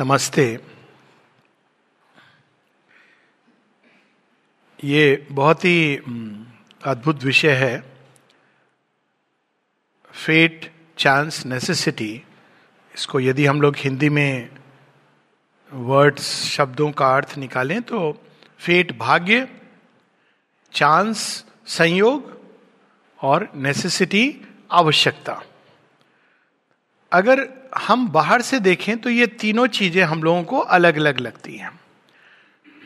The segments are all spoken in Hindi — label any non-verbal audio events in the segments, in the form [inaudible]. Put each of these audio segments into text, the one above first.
नमस्ते। ये बहुत ही अद्भुत विषय है। फेट चांस नेसेसिटी इसको यदि हम लोग हिंदी में वर्ड्स शब्दों का अर्थ निकालें तो फेट भाग्य चांस संयोग और नेसेसिटी आवश्यकता। अगर हम बाहर से देखें तो ये तीनों चीज़ें हम लोगों को अलग अलग लगती हैं।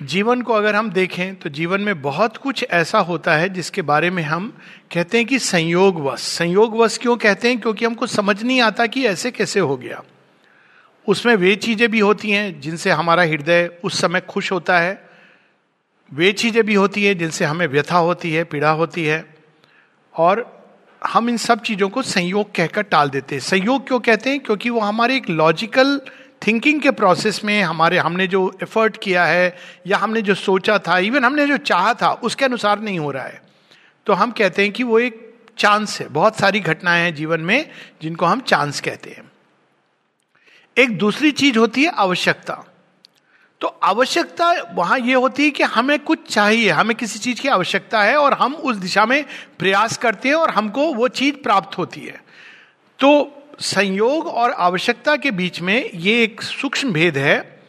जीवन को अगर हम देखें तो जीवन में बहुत कुछ ऐसा होता है जिसके बारे में हम कहते हैं कि संयोगवश। संयोगवश क्यों कहते हैं? क्योंकि हमको समझ नहीं आता कि ऐसे कैसे हो गया। उसमें वे चीज़ें भी होती हैं जिनसे हमारा हृदय उस समय खुश होता है। वे चीज़ें भी होती हैं जिनसे हमें व्यथा होती है, पीड़ा होती है। और हम इन सब चीज़ों को संयोग कहकर टाल देते हैं। संयोग क्यों कहते हैं? क्योंकि वो हमारे एक लॉजिकल थिंकिंग के प्रोसेस में हमारे, हमने जो एफर्ट किया है, या हमने जो सोचा था इवन हमने जो चाहा था, उसके अनुसार नहीं हो रहा है। तो हम कहते हैं कि वो एक चांस है। बहुत सारी घटनाएँ हैं जीवन में जिनको हम चांस कहते हैं। एक दूसरी चीज़ होती है आवश्यकता। तो आवश्यकता वहाँ यह होती है कि हमें कुछ चाहिए, हमें किसी चीज़ की आवश्यकता है और हम उस दिशा में प्रयास करते हैं और हमको वो चीज़ प्राप्त होती है। तो संयोग और आवश्यकता के बीच में ये एक सूक्ष्म भेद है।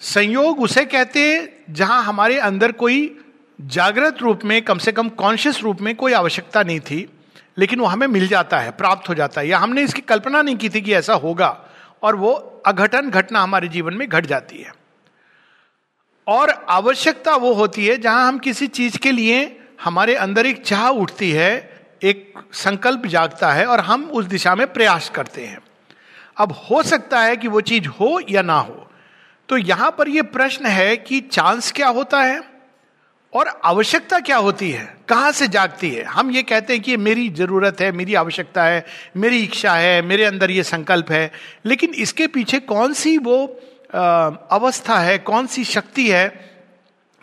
संयोग उसे कहते हैं जहाँ हमारे अंदर कोई जागृत रूप में, कम से कम कॉन्शियस रूप में कोई आवश्यकता नहीं थी, लेकिन वो हमें मिल जाता है, प्राप्त हो जाता है। या हमने इसकी कल्पना नहीं की थी कि ऐसा होगा और वो अघटन घटना हमारे जीवन में घट जाती है। और आवश्यकता वो होती है जहाँ हम किसी चीज़ के लिए हमारे अंदर एक चाह उठती है, एक संकल्प जागता है और हम उस दिशा में प्रयास करते हैं। अब हो सकता है कि वो चीज़ हो या ना हो। तो यहाँ पर यह प्रश्न है कि चांस क्या होता है और आवश्यकता क्या होती है, कहाँ से जागती है? हम ये कहते हैं कि मेरी ज़रूरत है, मेरी आवश्यकता है, मेरी इच्छा है, मेरे अंदर ये संकल्प है, लेकिन इसके पीछे कौन सी वो अवस्था है, कौन सी शक्ति है,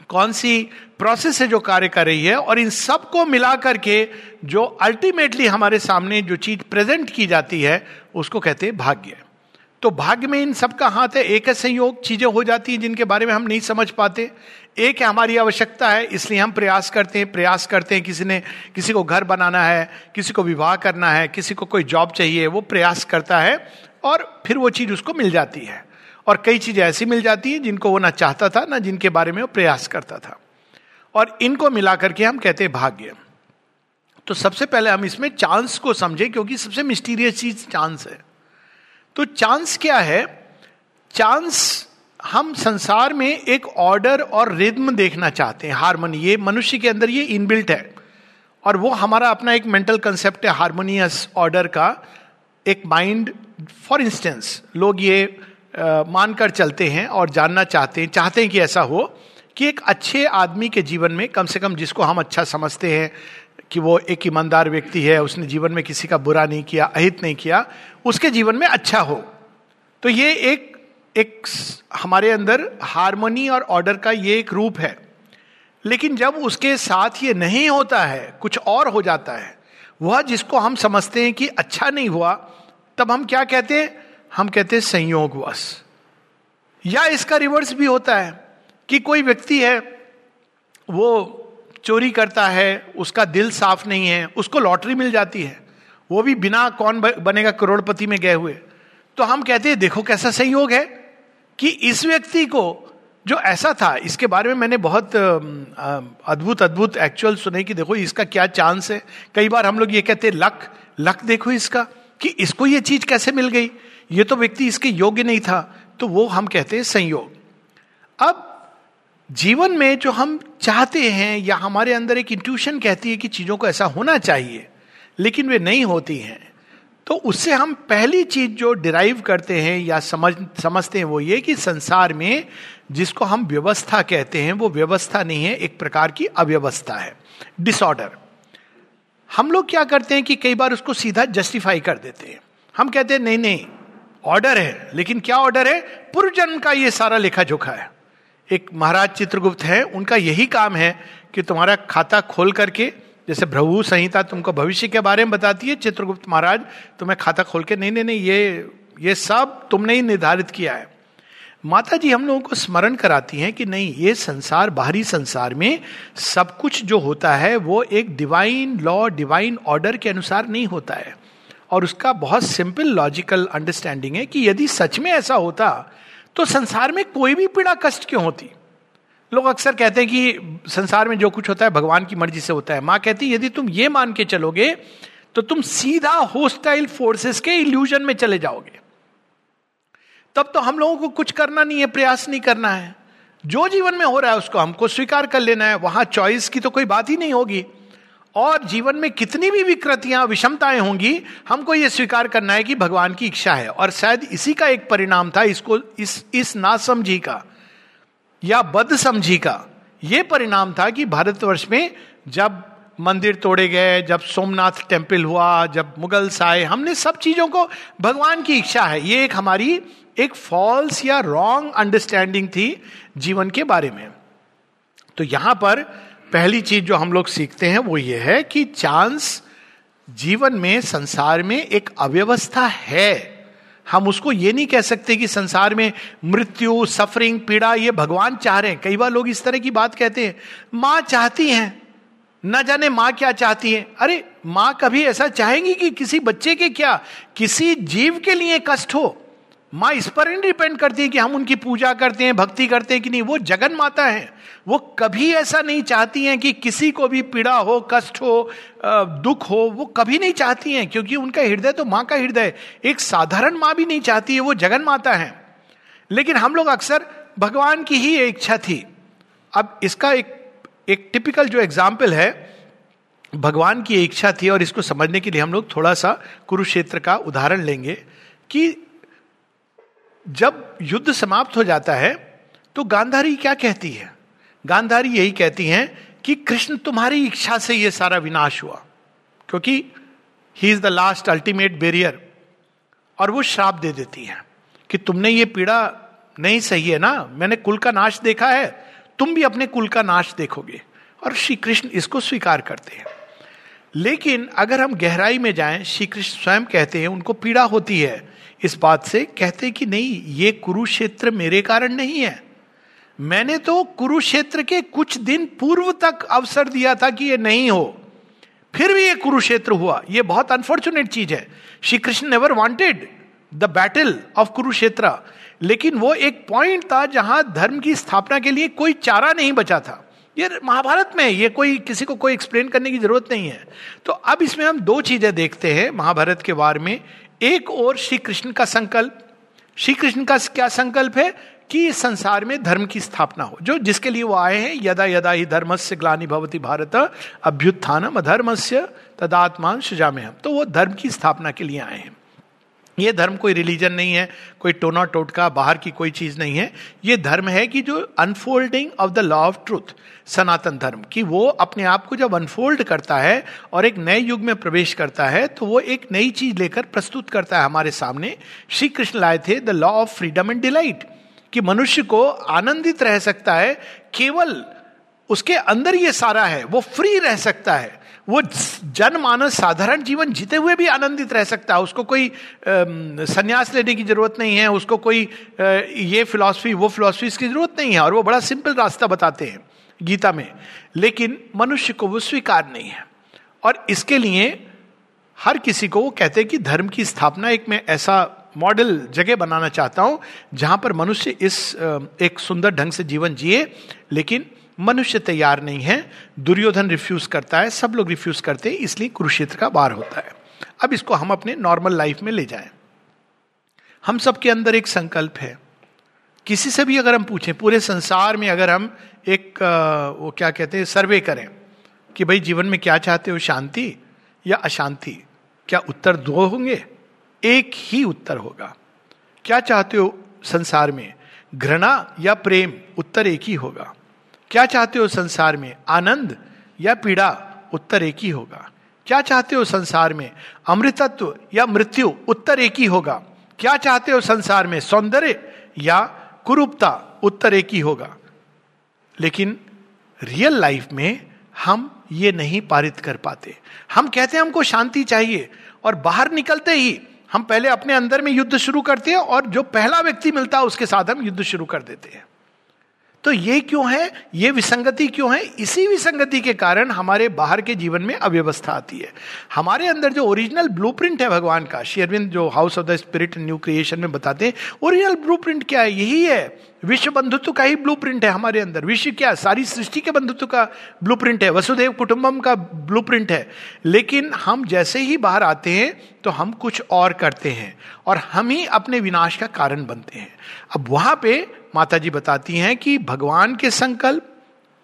कौन सी प्रोसेस है जो कार्य कर रही है, और इन सबको मिला करके जो अल्टीमेटली हमारे सामने जो चीज़ प्रेजेंट की जाती है, उसको कहते हैं भाग्य। तो भाग्य में इन सब का हाथ है, एक है संयोग, चीज़ें हो जाती हैं जिनके बारे में हम नहीं समझ पाते। एक है हमारी आवश्यकता है, इसलिए हम प्रयास करते हैं, प्रयास करते हैं किसी ने, किसी को घर बनाना है, किसी को विवाह करना है, किसी को कोई जॉब चाहिए, वो प्रयास करता है, और फिर वो चीज़ उसको मिल जाती है। और कई चीज़ें ऐसी मिल जाती हैं जिनको वो ना चाहता था, ना जिनके बारे में वो प्रयास करता था। और इनको मिलाकर के हम कहते हैं भाग्य। तो सबसे पहले हम इसमें चांस को समझे, क्योंकि सबसे मिस्टीरियस चीज़ चांस है। तो चांस क्या है? चांस हम संसार में एक ऑर्डर और रिद्म देखना चाहते हैं, हारमोनी। ये मनुष्य के अंदर ये इनबिल्ट है। और वो हमारा अपना एक मेंटल कंसेप्ट है, हारमोनियस ऑर्डर का। एक माइंड, फॉर इंस्टेंस, लोग ये मानकर चलते हैं और जानना चाहते हैं चाहते हैं कि ऐसा हो कि एक अच्छे आदमी के जीवन में कम से कम जिसको हम अच्छा समझते हैं कि वो एक ईमानदार व्यक्ति है, उसने जीवन में किसी का बुरा नहीं किया, अहित नहीं किया, उसके जीवन में अच्छा हो। तो ये एक एक हमारे अंदर हारमोनी और ऑर्डर का ये एक रूप है। लेकिन जब उसके साथ ये नहीं होता है, कुछ और हो जाता है, वह जिसको हम समझते हैं कि अच्छा नहीं हुआ, तब हम क्या कहते हैं? हम कहते हैं संयोगवश या इसका रिवर्स भी होता है कि कोई व्यक्ति है, वो चोरी करता है, उसका दिल साफ़ नहीं है, उसको लॉटरी मिल जाती है, वो भी बिना कौन बनेगा करोड़पति में गए हुए। तो हम कहते हैं, देखो कैसा संयोग है कि इस व्यक्ति को जो ऐसा था, इसके बारे में मैंने बहुत अद्भुत अद्भुत एक्चुअल सुने कि देखो इसका क्या चांस है। कई बार हम लोग ये कहते हैं, लक लक देखो इसका, कि इसको ये चीज़ कैसे मिल गई? ये तो व्यक्ति इसके योग्य नहीं था तो वो हम कहते हैं संयोग। अब जीवन में जो हम चाहते हैं या हमारे अंदर एक इंट्यूशन कहती है कि चीज़ों को ऐसा होना चाहिए, लेकिन वे नहीं होती हैं तो उससे हम पहली चीज़ जो डिराइव करते हैं या समझ, समझते हैं वो ये कि संसार में जिसको हम व्यवस्था कहते हैं, वो व्यवस्था नहीं है, एक प्रकार की अव्यवस्था है डिसऑर्डर हम लोग क्या करते हैं कि कई बार उसको सीधा जस्टिफाई कर देते हैं। हम कहते हैं, नहीं नहीं ऑर्डर है। लेकिन क्या ऑर्डर है? पूर्व जन्म का ये सारा लेखा जोखा है। एक महाराज चित्रगुप्त है, उनका यही काम है कि तुम्हारा खाता खोल करके, जैसे भ्रभु संहिता तुमको भविष्य के बारे में बताती है, चित्रगुप्त महाराज, तुम्हें खाता खोल के, नहीं नहीं नहीं, ये ये सब तुमने ही निर्धारित किया है। माता जी हम लोगों को स्मरण कराती हैं कि नहीं, ये संसार, बाहरी संसार में सब कुछ जो होता है, वो एक डिवाइन लॉ डिवाइन ऑर्डर के अनुसार नहीं होता है। और उसका बहुत सिंपल लॉजिकल अंडरस्टैंडिंग है कि यदि सच में ऐसा होता तो संसार में कोई भी पीड़ा कष्ट क्यों होती? लोग अक्सर कहते हैं कि संसार में जो कुछ होता है, भगवान की मर्ज़ी से होता है। माँ कहती यदि तुम ये मान के चलोगे तो तुम सीधा होस्टाइल फोर्सेस के इल्यूजन में चले जाओगे। तब तो हम लोगों को कुछ करना नहीं है, प्रयास नहीं करना है। जो जीवन में हो रहा है, उसको हमको स्वीकार कर लेना है। वहाँ चॉइस की तो कोई बात ही नहीं होगी। और जीवन में कितनी भी विकृतियाँ, विषमताएँ होंगी, हमको यह स्वीकार करना है कि भगवान की इच्छा है। और शायद इसी का एक परिणाम था इसको, इस इस नासमझी का या बद समझी का। यह परिणाम था कि भारतवर्ष में जब मंदिर तोड़े गए, जब सोमनाथ टेंपल हुआ, जब मुगल्स आए, हमने सब चीज़ों को, भगवान की इच्छा है। ये एक हमारी एक फॉल्स या रॉन्ग अंडरस्टैंडिंग थी जीवन के बारे में। तो यहाँ पर पहली चीज़ जो हम लोग सीखते हैं वो ये है कि चांस जीवन में, संसार में एक अव्यवस्था है। हम उसको ये नहीं कह सकते कि संसार में मृत्यु सफरिंग पीड़ा, ये भगवान चाह रहे हैं। कई बार लोग इस तरह की बात कहते हैं, माँ चाहती हैं। न जाने माँ क्या चाहती है। अरे, माँ कभी ऐसा चाहेंगी कि किसी बच्चे के क्या, किसी जीव के लिए कष्ट हो? माँ इस पर नहीं डिपेंड करती है कि हम उनकी पूजा करते हैं, भक्ति करते हैं कि नहीं, वो जगन माता है। वो कभी ऐसा नहीं चाहती हैं कि किसी को भी पीड़ा हो, कष्ट हो दुख हो, वो कभी नहीं चाहती हैं, क्योंकि उनका हृदय तो माँ का हृदय एक साधारण माँ भी नहीं चाहती है, वो जगन माता है। लेकिन हम लोग अक्सर भगवान की ही इच्छा थी। अब इसका एक एक टिपिकल जो एग्ज़ाम्पल है, भगवान की इच्छा थी और इसको समझने के लिए हम लोग थोड़ा सा कुरुक्षेत्र का उदाहरण लेंगे कि जब युद्ध समाप्त हो जाता है तो गांधारी क्या कहती है? गांधारी यही कहती हैं कि कृष्ण तुम्हारी इच्छा से यह सारा विनाश हुआ, क्योंकि he is the last ultimate barrier और वो श्राप दे देती है कि तुमने ये पीड़ा नहीं सही है ना? मैंने कुल का नाश देखा है, तुम भी अपने कुल का नाश देखोगे, और श्री कृष्ण इसको स्वीकार करते हैं। लेकिन अगर हम गहराई में जाएँ श्री कृष्ण स्वयं कहते हैं उनको पीड़ा होती है इस बात से कहते कि नहीं, ये कुरुक्षेत्र मेरे कारण नहीं है। मैंने तो कुरुक्षेत्र के कुछ दिन पूर्व तक अवसर दिया था कि ये नहीं हो। फिर भी ये कुरुक्षेत्र हुआ। ये बहुत अनफॉर्चुनेट चीज़ है। Shri Krishna never wanted the battle of Kurukshetra. लेकिन वो एक पॉइंट था जहाँ धर्म की स्थापना के लिए कोई चारा नहीं बचा था। ये महाभारत में ये कोई, किसी को कोई एक्सप्लेन करने की ज़रूरत नहीं है। तो अब इसमें हम दो चीज़ें देखते हैं महाभारत के बारे में। एक और श्री कृष्ण का संकल्प श्री कृष्ण का क्या संकल्प है? कि इस संसार में धर्म की स्थापना हो। जो जिसके लिए वो आए हैं, यदा यदा ही धर्म से ग्लानी भवती भारत, अभ्युत्थानम अधर्म से तदात्मान सुजाम में हम तो वो धर्म की स्थापना के लिए आए हैं। ये धर्म कोई रिलीजन नहीं है, कोई टोना टोटका, बाहर की कोई चीज़ नहीं है। ये धर्म है कि जो unfolding of the law of truth Sanatan Dharma, कि वो अपने आप को जब अनफोल्ड करता है और एक नए युग में प्रवेश करता है तो वो एक नई चीज़ लेकर प्रस्तुत करता है हमारे सामने। श्री कृष्ण लाए थे the law of freedom and delight कि मनुष्य को आनंदित रह सकता है, केवल उसके अंदर ये सारा है, वो फ्री रह सकता है। वो जनमानस साधारण जीवन जीते हुए भी आनंदित रह सकता है। उसको कोई संन्यास लेने की ज़रूरत नहीं है, उसको कोई ये फिलॉसफी वो फिलॉसफी की ज़रूरत नहीं है और वो बड़ा सिंपल रास्ता बताते हैं गीता में। लेकिन मनुष्य को वो स्वीकार नहीं है और इसके लिए हर किसी को वो कहते हैं कि धर्म की स्थापना एक मैं ऐसा मॉडल जगह बनाना चाहता हूँ जहाँ पर मनुष्य इस एक सुंदर ढंग से जीवन जिए, लेकिन मनुष्य तैयार नहीं है, दुर्योधन रिफ्यूज करता है, सब लोग रिफ्यूज करते हैं, इसलिए कुरुक्षेत्र का बार होता है। अब इसको हम अपने नॉर्मल लाइफ में ले जाए। हम सबके अंदर एक संकल्प है। किसी से भी अगर हम पूछें, पूरे संसार में अगर हम एक वो क्या कहते हैं सर्वे करें कि भाई जीवन में क्या चाहते हो, शांति या अशांति? क्या उत्तर दो होंगे? एक ही उत्तर होगा। क्या चाहते हो संसार में? घृणा या प्रेम? उत्तर एक ही होगा। क्या चाहते हो संसार में? आनंद या पीड़ा? उत्तर एक ही होगा। क्या चाहते हो संसार में? अमृतत्व या मृत्यु? उत्तर एक ही होगा। क्या चाहते हो संसार में सौंदर्य या कुरूपता? उत्तर एक ही होगा। लेकिन रियल लाइफ में हम ये नहीं पारित कर पाते। हम कहते हैं हमको शांति चाहिए और बाहर निकलते ही हम पहले अपने अंदर में युद्ध शुरू करते हैं और जो पहला व्यक्ति मिलता है उसके साथ हम युद्ध शुरू कर देते हैं। तो ये क्यों है? ये विसंगति क्यों है? इसी विसंगति के कारण हमारे बाहर के जीवन में अव्यवस्था आती है। हमारे अंदर जो ओरिजिनल ब्लूप्रिंट है भगवान का शेरविंद जो house of the spirit new creation में बताते हैं ओरिजिनल ब्लूप्रिंट क्या है? यही है। विश्व बंधुत्व का ही ब्लूप्रिंट है हमारे अंदर। विश्व क्या सारी सृष्टि के बंधुत्व का ब्लूप्रिंट है। वसुदेव कुटुंबम का ब्लूप्रिंट है। लेकिन हम जैसे ही बाहर आते हैं तो हम कुछ और करते हैं और हम ही अपने विनाश का कारण बनते हैं। अब वहाँ पे माता जी बताती हैं कि भगवान के संकल्प,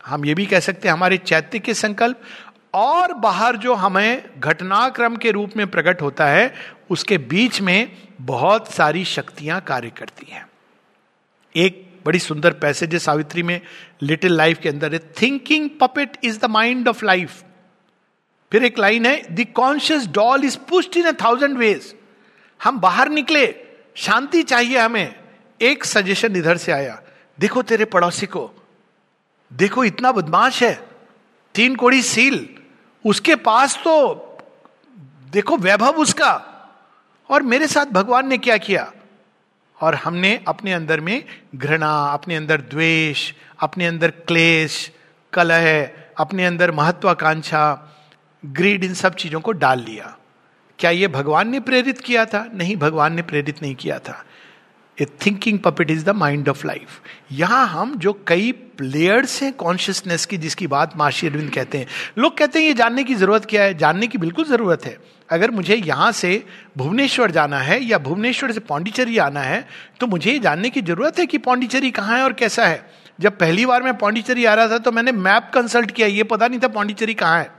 हम ये भी कह सकते हैं, हमारे चैत्य के संकल्प और बाहर जो हमें घटनाक्रम के रूप में प्रकट होता है, उसके बीच में बहुत सारी शक्तियाँ कार्य करती हैं। एक बड़ी सुंदर पैसेज है सावित्री में, लिटिल लाइफ के अंदर है thinking puppet is the mind of life फिर एक लाइन है the conscious doll is pushed in a thousand ways हम बाहर निकले, शांति चाहिए हमें। एक सजेशन इधर से आया, देखो तेरे पड़ोसी को, देखो इतना बदमाश है, तीन कोड़ी सील, उसके पास तो देखो वैभव उसका, और मेरे साथ भगवान ने क्या किया? और हमने अपने अंदर में घृणा, अपने अंदर द्वेष, अपने अंदर क्लेश, कलह, अपने अंदर महत्वाकांक्षा ग्रीड इन सब चीज़ों को डाल लिया। क्या यह भगवान ने प्रेरित किया था? नहीं, भगवान ने प्रेरित नहीं किया था। A thinking puppet is the mind of life यहाँ हम जो कई प्लेयर्स हैं कॉन्शियसनेस की, जिसकी बात माशी अरविंद कहते हैं, लोग कहते हैं, ये जानने की ज़रूरत क्या है? जानने की बिल्कुल ज़रूरत है। अगर मुझे यहाँ से भुवनेश्वर जाना है या भुवनेश्वर से पौंडीचेरी आना है तो मुझे ये जानने की ज़रूरत है कि पौंडीचेरी कहाँ है और कैसा है। जब पहली बार मैं पौंडीचेरी आ रहा था तो मैंने मैप कंसल्ट किया, ये पता नहीं था पौंडीचेरी कहाँ है।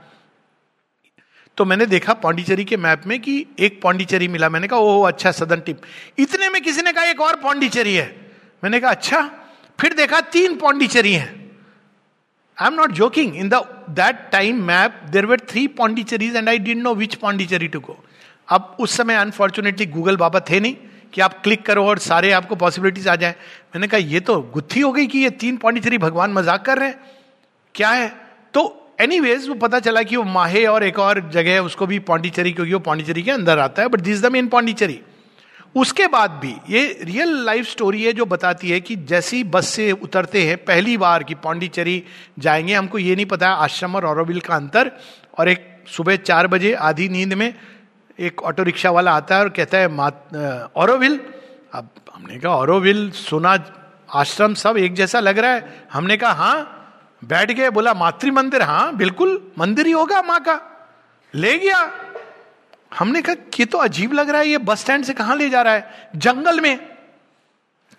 तो मैंने देखा पौंडीचेरी के मैप में कि एक पौंडीचेरी मिला। मैंने कहा, ओह अच्छा सदन टिप। इतने में किसी ने कहा, एक और पौंडीचेरी है। मैंने कहा अच्छा। फिर देखा, तीन पौंडीचेरी है। I am not joking in that time map there were three Pondicherries and I didn't know which Pondicherry to go अब उस समय अनफॉर्चुनेटली गूगल बाबा थे नहीं कि आप क्लिक करो और सारे आपको पॉसिबिलिटीज आ जाए। मैंने कहा, ये तो गुत्थी हो गई कि ये तीन पौंडीचेरी भगवान मज़ाक कर रहे हैं। क्या है? तो एनीवेज वो पता चला कि वो माहे और एक और जगह है, उसको भी पौंडीचेरी, क्योंकि वो पौंडीचेरी के अंदर आता है but this the main Pondicherry. उसके बाद भी ये रियल लाइफ स्टोरी है जो बताती है कि जैसी बस से उतरते हैं, पहली बार कि पौंडीचेरी जाएँगे, हमको ये नहीं पता, आश्रम और औरविल का अंतर, और एक सुबह चार बजे आधी नींद में एक ऑटो रिक्शा वाला आता है और कहता है औरविल अब हमने कहा औरविल सुना, आश्रम सब एक जैसा लग रहा है। हमने कहा हाँ बैठ गए, बोला, मातृ मंदिर हाँ बिल्कुल, मंदिर ही होगा माँ का। ले गया। हमने कहा, ये तो अजीब लग रहा है, ये बस स्टैंड से कहा ले जा रहा है? जंगल में।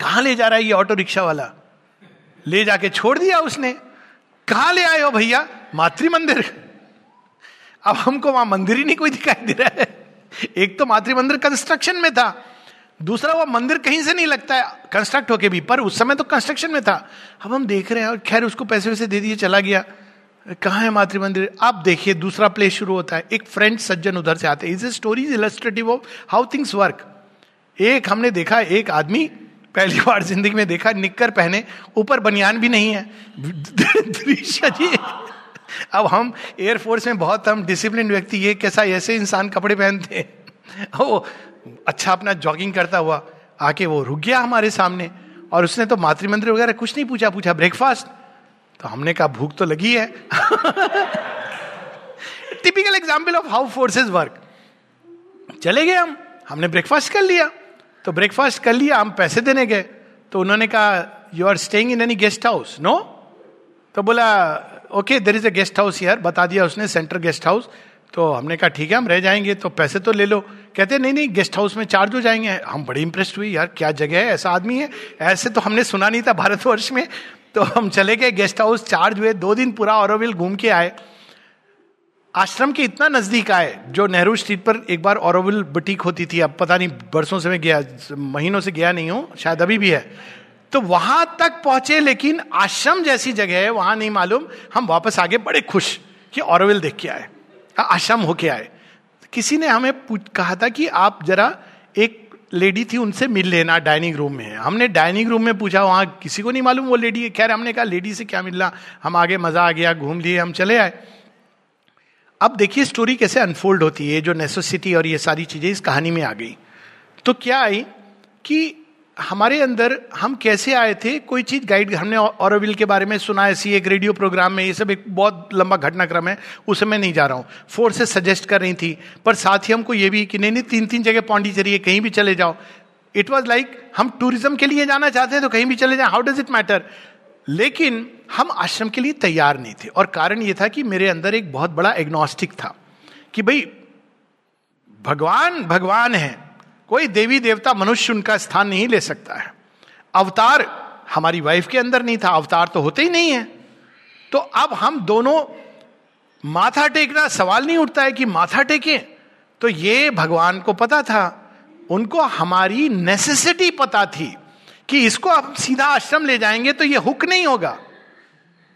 कहा ले जा रहा है ये ऑटो रिक्शा वाला? ले जाके छोड़ दिया उसने। कहा ले आए हो भैया? मातृ मंदिर? अब हमको वहाँ मंदिर ही नहीं कोई दिखाई दे रहा है। एक तो मातृ मंदिर कंस्ट्रक्शन में था। दूसरा, वो मंदिर कहीं से नहीं लगता है कंस्ट्रक्ट होके भी, पर उस समय तो कंस्ट्रक्शन में था। अब हम देख रहे हैं, और खैर, उसको पैसे वैसे दे दिए, चला गया। कहाँ है मातृ मंदिर? आप देखिए, दूसरा प्ले शुरू होता है। एक फ्रेंड सज्जन उधर से आते हैं। Is a story illustrative of how things work एक हमने देखा, एक आदमी पहली बार ज़िंदगी में देखा, निक्कर पहने, ऊपर बनियान भी नहीं है। दृश्य जी। अब हम एयरफोर्स में बहुत हम डिसिप्लिन व्यक्ति, ये कैसा, ऐसे इंसान कपड़े पहनते हैं। वो अच्छा अपना जॉगिंग करता हुआ आके वो रुक गया हमारे सामने और उसने तो मातृमंत्र वगैरह कुछ नहीं पूछा पूछा ब्रेकफास्ट तो हमने कहा, भूख तो लगी है। Typical example of how forces work चले गए हम, हमने ब्रेकफास्ट कर लिया। तो ब्रेकफास्ट कर लिया, हम पैसे देने गए। तो उन्होंने कहा you are staying in any guest house no तो बोला okay there is a guest house यार बता दिया उसने सेंटर गेस्ट हाउस तो हमने कहा, ठीक है, हम रह जाएँगे तो पैसे तो ले लो। कहते नहीं नहीं गेस्ट हाउस में चार्ज हो जाएँगे। हम बड़े इंप्रेस्ड हुई यार, क्या जगह है? ऐसा आदमी है? ऐसे तो हमने सुना नहीं था भारतवर्ष में। तो हम चले गए गेस्ट हाउस चार्ज हुए, दो दिन पूरा औरविल घूम के आए। आश्रम के इतना नज़दीक आए, जो नेहरू स्ट्रीट पर एक बार औरविल बुटीक होती थी, अब पता नहीं, बरसों से मैं गया, महीनों से गया नहीं हूँ, शायद अभी भी है। तो वहाँ तक पहुँचे, लेकिन आश्रम जैसी जगह है, वहाँ नहीं मालूम। हम वापस आगे बड़े खुश कि औरविल देख के आए, आश्रम होके आए। किसी ने हमें कहा था कि आप जरा एक लेडी थी, उनसे मिल लेना डाइनिंग रूम में। हमने डाइनिंग रूम में पूछा, वहाँ किसी को नहीं मालूम वो लेडी है। खैर, हमने कहा, लेडी से क्या मिलना हम आगे, मज़ा आ गया, घूम लिए, हम चले आए। अब देखिए स्टोरी कैसे अनफोल्ड होती है, जो नेसेसिटी और ये सारी चीज़ें इस कहानी में आ गई। तो क्या आई कि हमारे अंदर हम कैसे आए थे? कोई चीज़ गाइड हमने औरविल के बारे में सुना ऐसी एक रेडियो प्रोग्राम में, ये सब एक बहुत लंबा घटनाक्रम है, उसे मैं नहीं जा रहा हूँ। फोर्सेस सजेस्ट कर रही थी, पर साथ ही हमको ये भी कि नहीं नहीं तीन तीन जगह पौंडीचेरी है, कहीं भी चले जाओ। इट वॉज़ लाइक हम टूरिज़्म के लिए जाना चाहते हैं तो कहीं भी चले जाए हाउ डज इट मैटर लेकिन हम आश्रम के लिए तैयार नहीं थे, और कारण ये था कि मेरे अंदर एक बहुत बड़ा एग्नोस्टिक था, कि भाई, भगवान भगवान है। कोई देवी देवता मनुष्य उनका स्थान नहीं ले सकता है। अवतार हमारी वाइफ के अंदर नहीं था, अवतार तो होते ही नहीं है। तो अब हम दोनों माथा टेकना सवाल नहीं उठता है कि माथा टेके। तो ये भगवान को पता था, उनको हमारी नेसेसिटी पता थी कि इसको हम सीधा आश्रम ले जाएँगे तो ये हुक नहीं होगा।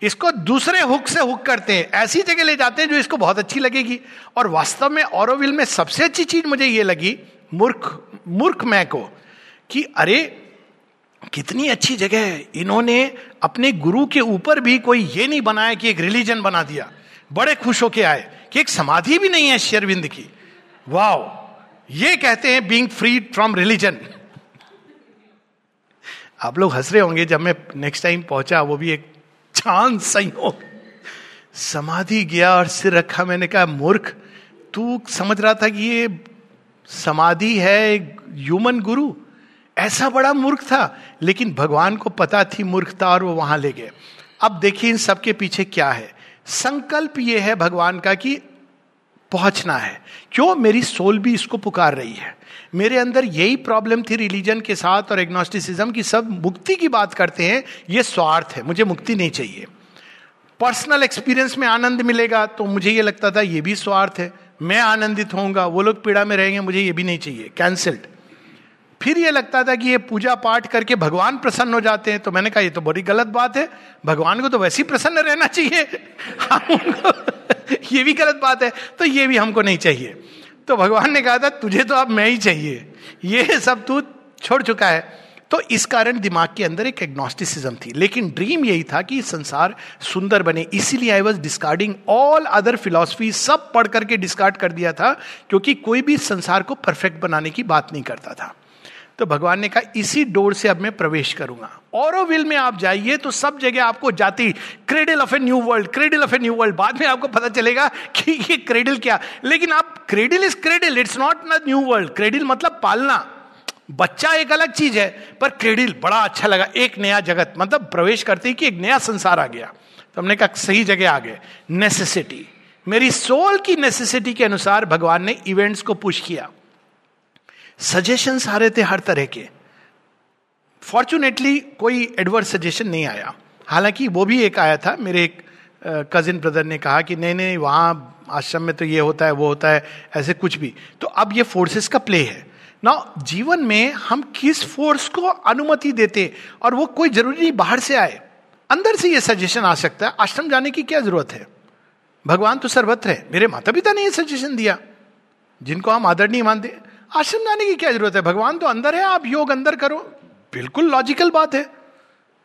इसको दूसरे हुक से हुक करते हैं। ऐसी जगह ले जाते हैं जो इसको बहुत अच्छी लगेगी। और वास्तव में औरविल में सबसे अच्छी चीज़ मुझे ये लगी मूर्ख मूर्ख मैं को, कि अरे, कितनी अच्छी जगह है। इन्होंने अपने गुरु के ऊपर भी कोई ये नहीं बनाया कि एक रिलीजन बना दिया। बड़े खुश होके आए कि एक समाधि भी नहीं है शेरविंद की। वाओ, ये कहते हैं बींग फ्री फ्रॉम रिलीजन आप लोग हंस रहे होंगे जब मैं नेक्स्ट टाइम पहुँचा, वो भी एक चाँद हो। समाधि गया और सिर रखा, मैंने कहा, मूर्ख, तू समझ रहा था कि ये समाधि है ह्यूमन गुरु ऐसा बड़ा मूर्ख था, लेकिन भगवान को पता थी मूर्खता और वो वहाँ ले गए। अब देखिए इन सबके पीछे क्या है। संकल्प ये है भगवान का कि पहुँचना है। क्यों? मेरी सोल भी इसको पुकार रही है। मेरे अंदर यही प्रॉब्लम थी रिलीजन के साथ और एग्नोस्टिसिज्म की सब मुक्ति की बात करते हैं, ये स्वार्थ है। मुझे मुक्ति नहीं चाहिए। पर्सनल एक्सपीरियंस में आनंद मिलेगा तो मुझे ये लगता था, ये भी स्वार्थ है। मैं आनंदित होऊँगा, वो लोग पीड़ा में रहेंगे, मुझे ये भी नहीं चाहिए। कैंसल्ड फिर ये लगता था कि ये पूजा पाठ करके भगवान प्रसन्न हो जाते हैं तो मैंने कहा, ये तो बड़ी गलत बात है। भगवान को तो वैसे ही प्रसन्न रहना चाहिए। [laughs] [laughs] ये भी गलत बात है तो ये भी हमको नहीं चाहिए। तो भगवान ने कहा था, तुझे तो अब मैं ही चाहिए। ये सब तू छोड़ चुका है। तो इस कारण दिमाग के अंदर एक एग्नोस्टिसिज्म थी। लेकिन ड्रीम यही था कि संसार सुंदर बने। इसीलिए I was discarding all other philosophy सब पढ़ करके डिस्कार्ड कर दिया था, क्योंकि कोई भी संसार को परफेक्ट बनाने की बात नहीं करता था। तो भगवान ने कहा, इसी डोर से अब मैं प्रवेश करूँगा। और विल में आप जाइए तो सब जगह आपको जाती cradle of a new world cradle of a new world बाद में आपको पता चलेगा कि ये क्रेडल क्या। लेकिन आप cradle is cradle it's not new world cradle मतलब पालना। बच्चा एक अलग चीज़ है, पर क्रेडिल बड़ा अच्छा लगा, एक नया जगत। मतलब प्रवेश करते ही कि एक नया संसार आ गया। तो हमने कहा, सही जगह आ गए। नेसेसिटी मेरी सोल की नेसेसिटी के अनुसार भगवान ने इवेंट्स को पुश किया। सजेशन आ रहे थे हर तरह के। फॉर्चुनेटली कोई एडवर्स सजेशन नहीं आया। हालाँकि वो भी एक आया था। मेरे एक कजिन ब्रदर ने कहा कि नहीं नहीं, वहाँ आश्रम में तो ये होता है, वो होता है, ऐसे कुछ भी। तो अब ये फोर्सेस का प्ले है। ना जीवन में हम किस फोर्स को अनुमति देते और वो कोई ज़रूरी नहीं, बाहर से आए? अंदर से ये सजेशन आ सकता है। आश्रम जाने की क्या ज़रूरत है? भगवान तो सर्वत्र है। मेरे माता पिता ने ये सजेशन दिया। जिनको हम आदरणीय मानते, आश्रम जाने की क्या ज़रूरत है? भगवान तो अंदर है, आप योग अंदर करो। बिल्कुल लॉजिकल बात है।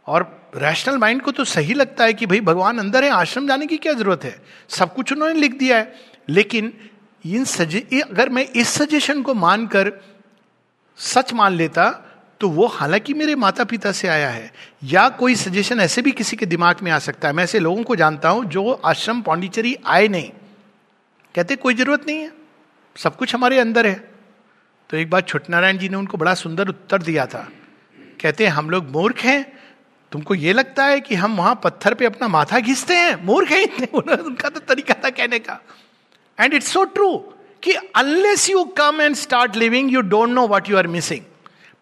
और रैशनल माइंड को तो सही लगता है कि भाई, भगवान अंदर है, आश्रम जाने की क्या ज़रूरत है? सब कुछ उन्होंने लिख दिया है। लेकिन इन सजे अगर मैं इस सजेशन को मानकर सच मान लेता तो वो हालाँकि मेरे माता पिता से आया है, या कोई सजेशन ऐसे भी किसी के दिमाग में आ सकता है। मैं ऐसे लोगों को जानता हूँ जो आश्रम पांडिचेरी आए नहीं। कहते, कोई ज़रूरत नहीं है, सब कुछ हमारे अंदर है। तो एक बार छुटनारायण जी ने उनको बड़ा सुंदर उत्तर दिया था। कहते हैं हम लोग मूर्ख हैं। तुमको ये लगता है कि हम वहाँ पत्थर पे अपना माथा घिसते हैं? मूर्ख हैं इतने? [laughs] उनका तो तरीका था कहने का। एंड इट्स सो ट्रू कि unless you come and start living you don't know what you are missing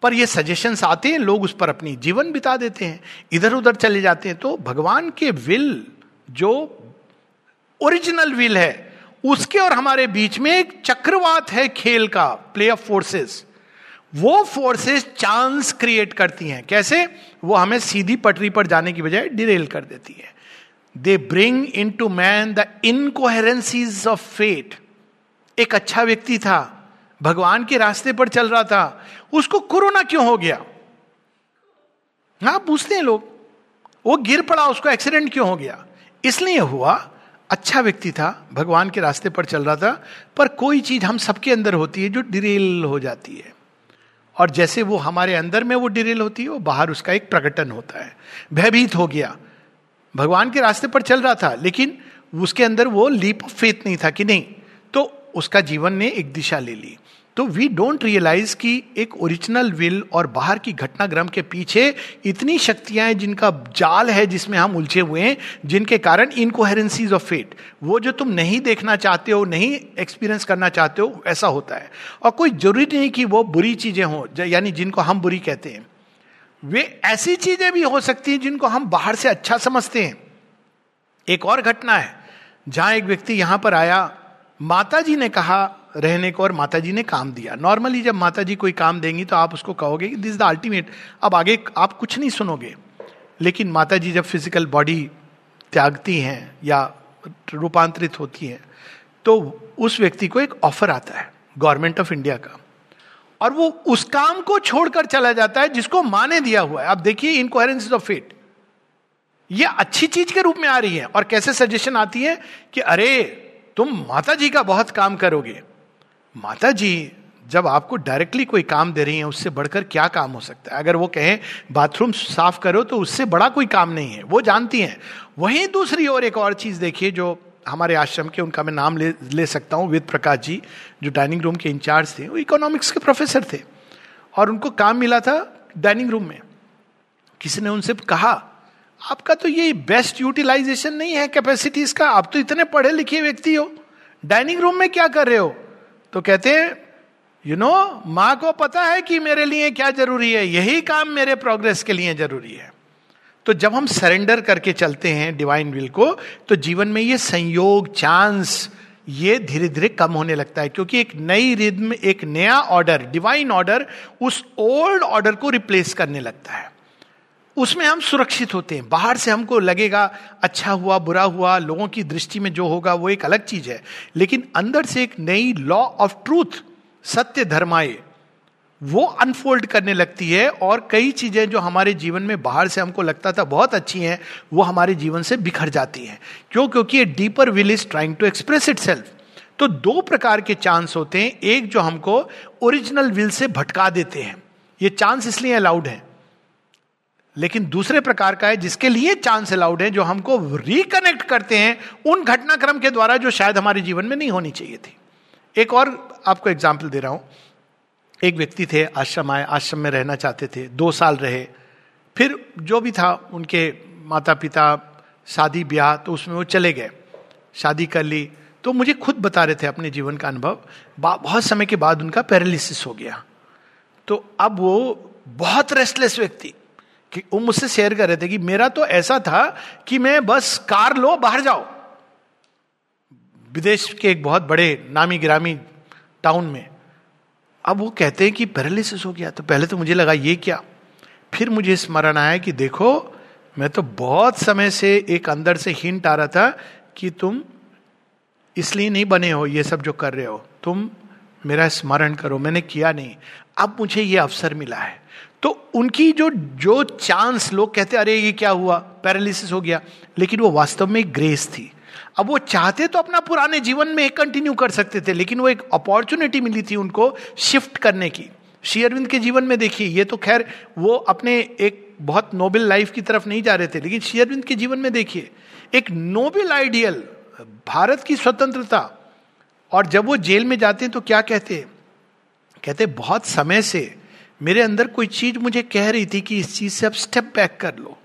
पर ये सजेशंस आते हैं, लोग उस पर अपनी जीवन बिता देते हैं इधर उधर चले जाते हैं तो भगवान के विल जो ओरिजिनल विल है, उसके और हमारे बीच में एक चक्रवात है खेल का प्ले ऑफ़ फोर्सेस वो फोर्सेस चांस क्रिएट करती हैं। कैसे? वो हमें सीधी पटरी पर जाने की बजाय डिरेल कर देती है। They bring into man the incoherencies of fate एक अच्छा व्यक्ति था, भगवान के रास्ते पर चल रहा था, उसको कोरोना क्यों हो गया? हाँ पूछते हैं लोग, वो गिर पड़ा, उसको एक्सीडेंट क्यों हो गया? इसलिए हुआ अच्छा व्यक्ति था, भगवान के रास्ते पर चल रहा था, पर कोई चीज़ हम सबके अंदर होती है जो डिरेल हो जाती है। और जैसे वो हमारे अंदर में वो डिरेल होती है, वो बाहर उसका एक प्रकटन होता है। भयभीत हो गया। भगवान के रास्ते पर चल रहा था, लेकिन उसके अंदर वो लीप ऑफ़ फेथ नहीं था कि नहीं। तो उसका जीवन ने एक दिशा ले ली। तो वी डोंट रियलाइज़ कि एक ओरिजिनल विल और बाहर की घटनाक्रम के पीछे इतनी शक्तियाँ हैं जिनका जाल है जिसमें हम उलझे हुए हैं, जिनके कारण इनकोहेरेंसीज ऑफ़ फेट वो जो तुम नहीं देखना चाहते हो, नहीं एक्सपीरियंस करना चाहते हो, ऐसा होता है। और कोई ज़रूरी नहीं कि वो बुरी चीज़ें हों यानी जिनको हम बुरी कहते हैं। वे ऐसी चीज़ें भी हो सकती हैं जिनको हम बाहर से अच्छा समझते हैं। एक और घटना है, जहाँ एक व्यक्ति यहाँ पर आया माता जी ने कहा, रहने को और माता जी ने काम दिया। नॉर्मली जब माता जी कोई काम देंगी तो आप उसको कहोगे कि दिस द अल्टीमेट अब आगे आप कुछ नहीं सुनोगे। लेकिन माता जी जब फ़िज़िकल बॉडी त्यागती हैं या रूपांतरित होती हैं तो उस व्यक्ति को एक ऑफ़र आता है गवर्नमेंट ऑफ़ इंडिया का। और वो उस काम को छोड़कर चला जाता है जिसको माँ ने दिया हुआ है। आप देखिए इनकोहेरेंस ऑफ़ फेट ये अच्छी चीज़ के रूप में आ रही है। और कैसे सजेशन आती है कि, अरे तुम माता जी का बहुत काम करोगे। माता जी जब आपको डायरेक्टली कोई काम दे रही है, उससे बढ़कर क्या काम हो सकता है? अगर वो कहें, बाथरूम साफ़ करो तो उससे बड़ा कोई काम नहीं है। वो जानती हैं। वहीं दूसरी ओर एक और चीज़ देखिए, जो हमारे आश्रम के, उनका मैं नाम ले ले सकता हूँ वेद प्रकाश जी, जो डाइनिंग रूम के इंचार्ज थे। वो इकोनॉमिक्स के प्रोफेसर थे। और उनको काम मिला था डाइनिंग रूम में। किसी ने उनसे कहा आपका तो ये बेस्ट यूटिलाइजेशन नहीं है कैपेसिटीज का। आप तो इतने पढ़े लिखे व्यक्ति हो। डाइनिंग रूम में क्या कर रहे हो? तो कहते हैं यू नो माँ को पता है कि मेरे लिए क्या ज़रूरी है। यही काम मेरे प्रोग्रेस के लिए ज़रूरी है। तो जब हम सरेंडर करके चलते हैं डिवाइन विल को तो जीवन में ये संयोग चांस ये धीरे धीरे कम होने लगता है। क्योंकि एक नई रिद्म एक नया ऑर्डर डिवाइन ऑर्डर उस ओल्ड ऑर्डर को रिप्लेस करने लगता है। उसमें हम सुरक्षित होते हैं। बाहर से हमको लगेगा अच्छा हुआ, बुरा हुआ, लोगों की दृष्टि में जो होगा, वो एक अलग चीज़ है। लेकिन अंदर से एक नई लॉ ऑफ़ ट्रूथ सत्य धर्माए वो अनफोल्ड करने लगती है और कई चीज़ें जो हमारे जीवन में बाहर से हमको लगता था बहुत अच्छी हैं, वो हमारे जीवन से बिखर जाती हैं। क्यों? क्योंकि deeper will is trying to express itself तो दो प्रकार के चांस होते हैं। एक जो हमको ओरिजिनल विल से भटका देते हैं। ये चांस इसलिए अलाउड है। लेकिन दूसरे प्रकार का है जिसके लिए चांस अलाउड है, जो हमको रिकनेक्ट करते हैं उन घटनाक्रम के द्वारा जो शायद हमारे जीवन में नहीं होनी चाहिए थी। एक और आपको एग्ज़ाम्पल दे रहा हूँ। एक व्यक्ति थे, आश्रम आए, आश्रम में रहना चाहते थे, दो साल रहे। फिर जो भी था, उनके माता पिता शादी, ब्याह तो उसमें वो चले गए। शादी कर ली। तो मुझे खुद बता रहे थे अपने जीवन का अनुभव। बहुत समय के बाद उनका पैरालिसिस हो गया। तो अब वो बहुत रेस्टलेस व्यक्ति। कि वो मुझसे शेयर कर रहे थे कि मेरा तो ऐसा था कि मैं बस कार लो, बाहर जाओ। विदेश के एक बहुत बड़े नामी गिरामी टाउन में। अब वो कहते हैं कि पैरालिसिस हो गया तो पहले तो मुझे लगा ये क्या? फिर मुझे स्मरण आया कि देखो, मैं तो बहुत समय से एक अंदर से हिंट आ रहा था कि तुम इसलिए नहीं बने हो, ये सब जो कर रहे हो। तुम मेरा स्मरण करो, मैंने किया नहीं। अब मुझे ये अवसर मिला है। तो उनकी जो जो चांस लोग कहते, अरे, ये क्या हुआ? पैरालिसिस हो गया. लेकिन वो वास्तव में एक ग्रेस थी। अब वो चाहते तो अपना पुराने जीवन में कंटिन्यू कर सकते थे, लेकिन वो एक अपॉर्चुनिटी मिली थी उनको शिफ्ट करने की। शेयरविंद के जीवन में देखिए, ये तो खैर वो अपने एक बहुत नोबेल लाइफ की तरफ़ नहीं जा रहे थे, लेकिन शेयरविंद के जीवन में देखिए, एक नोबेल आइडियल भारत की स्वतंत्रता। और जब वो जेल में जाते हैं तो क्या कहते कहते बहुत समय से मेरे अंदर कोई चीज़ मुझे कह रही थी कि इस चीज़ से अब स्टेप बैक कर लो।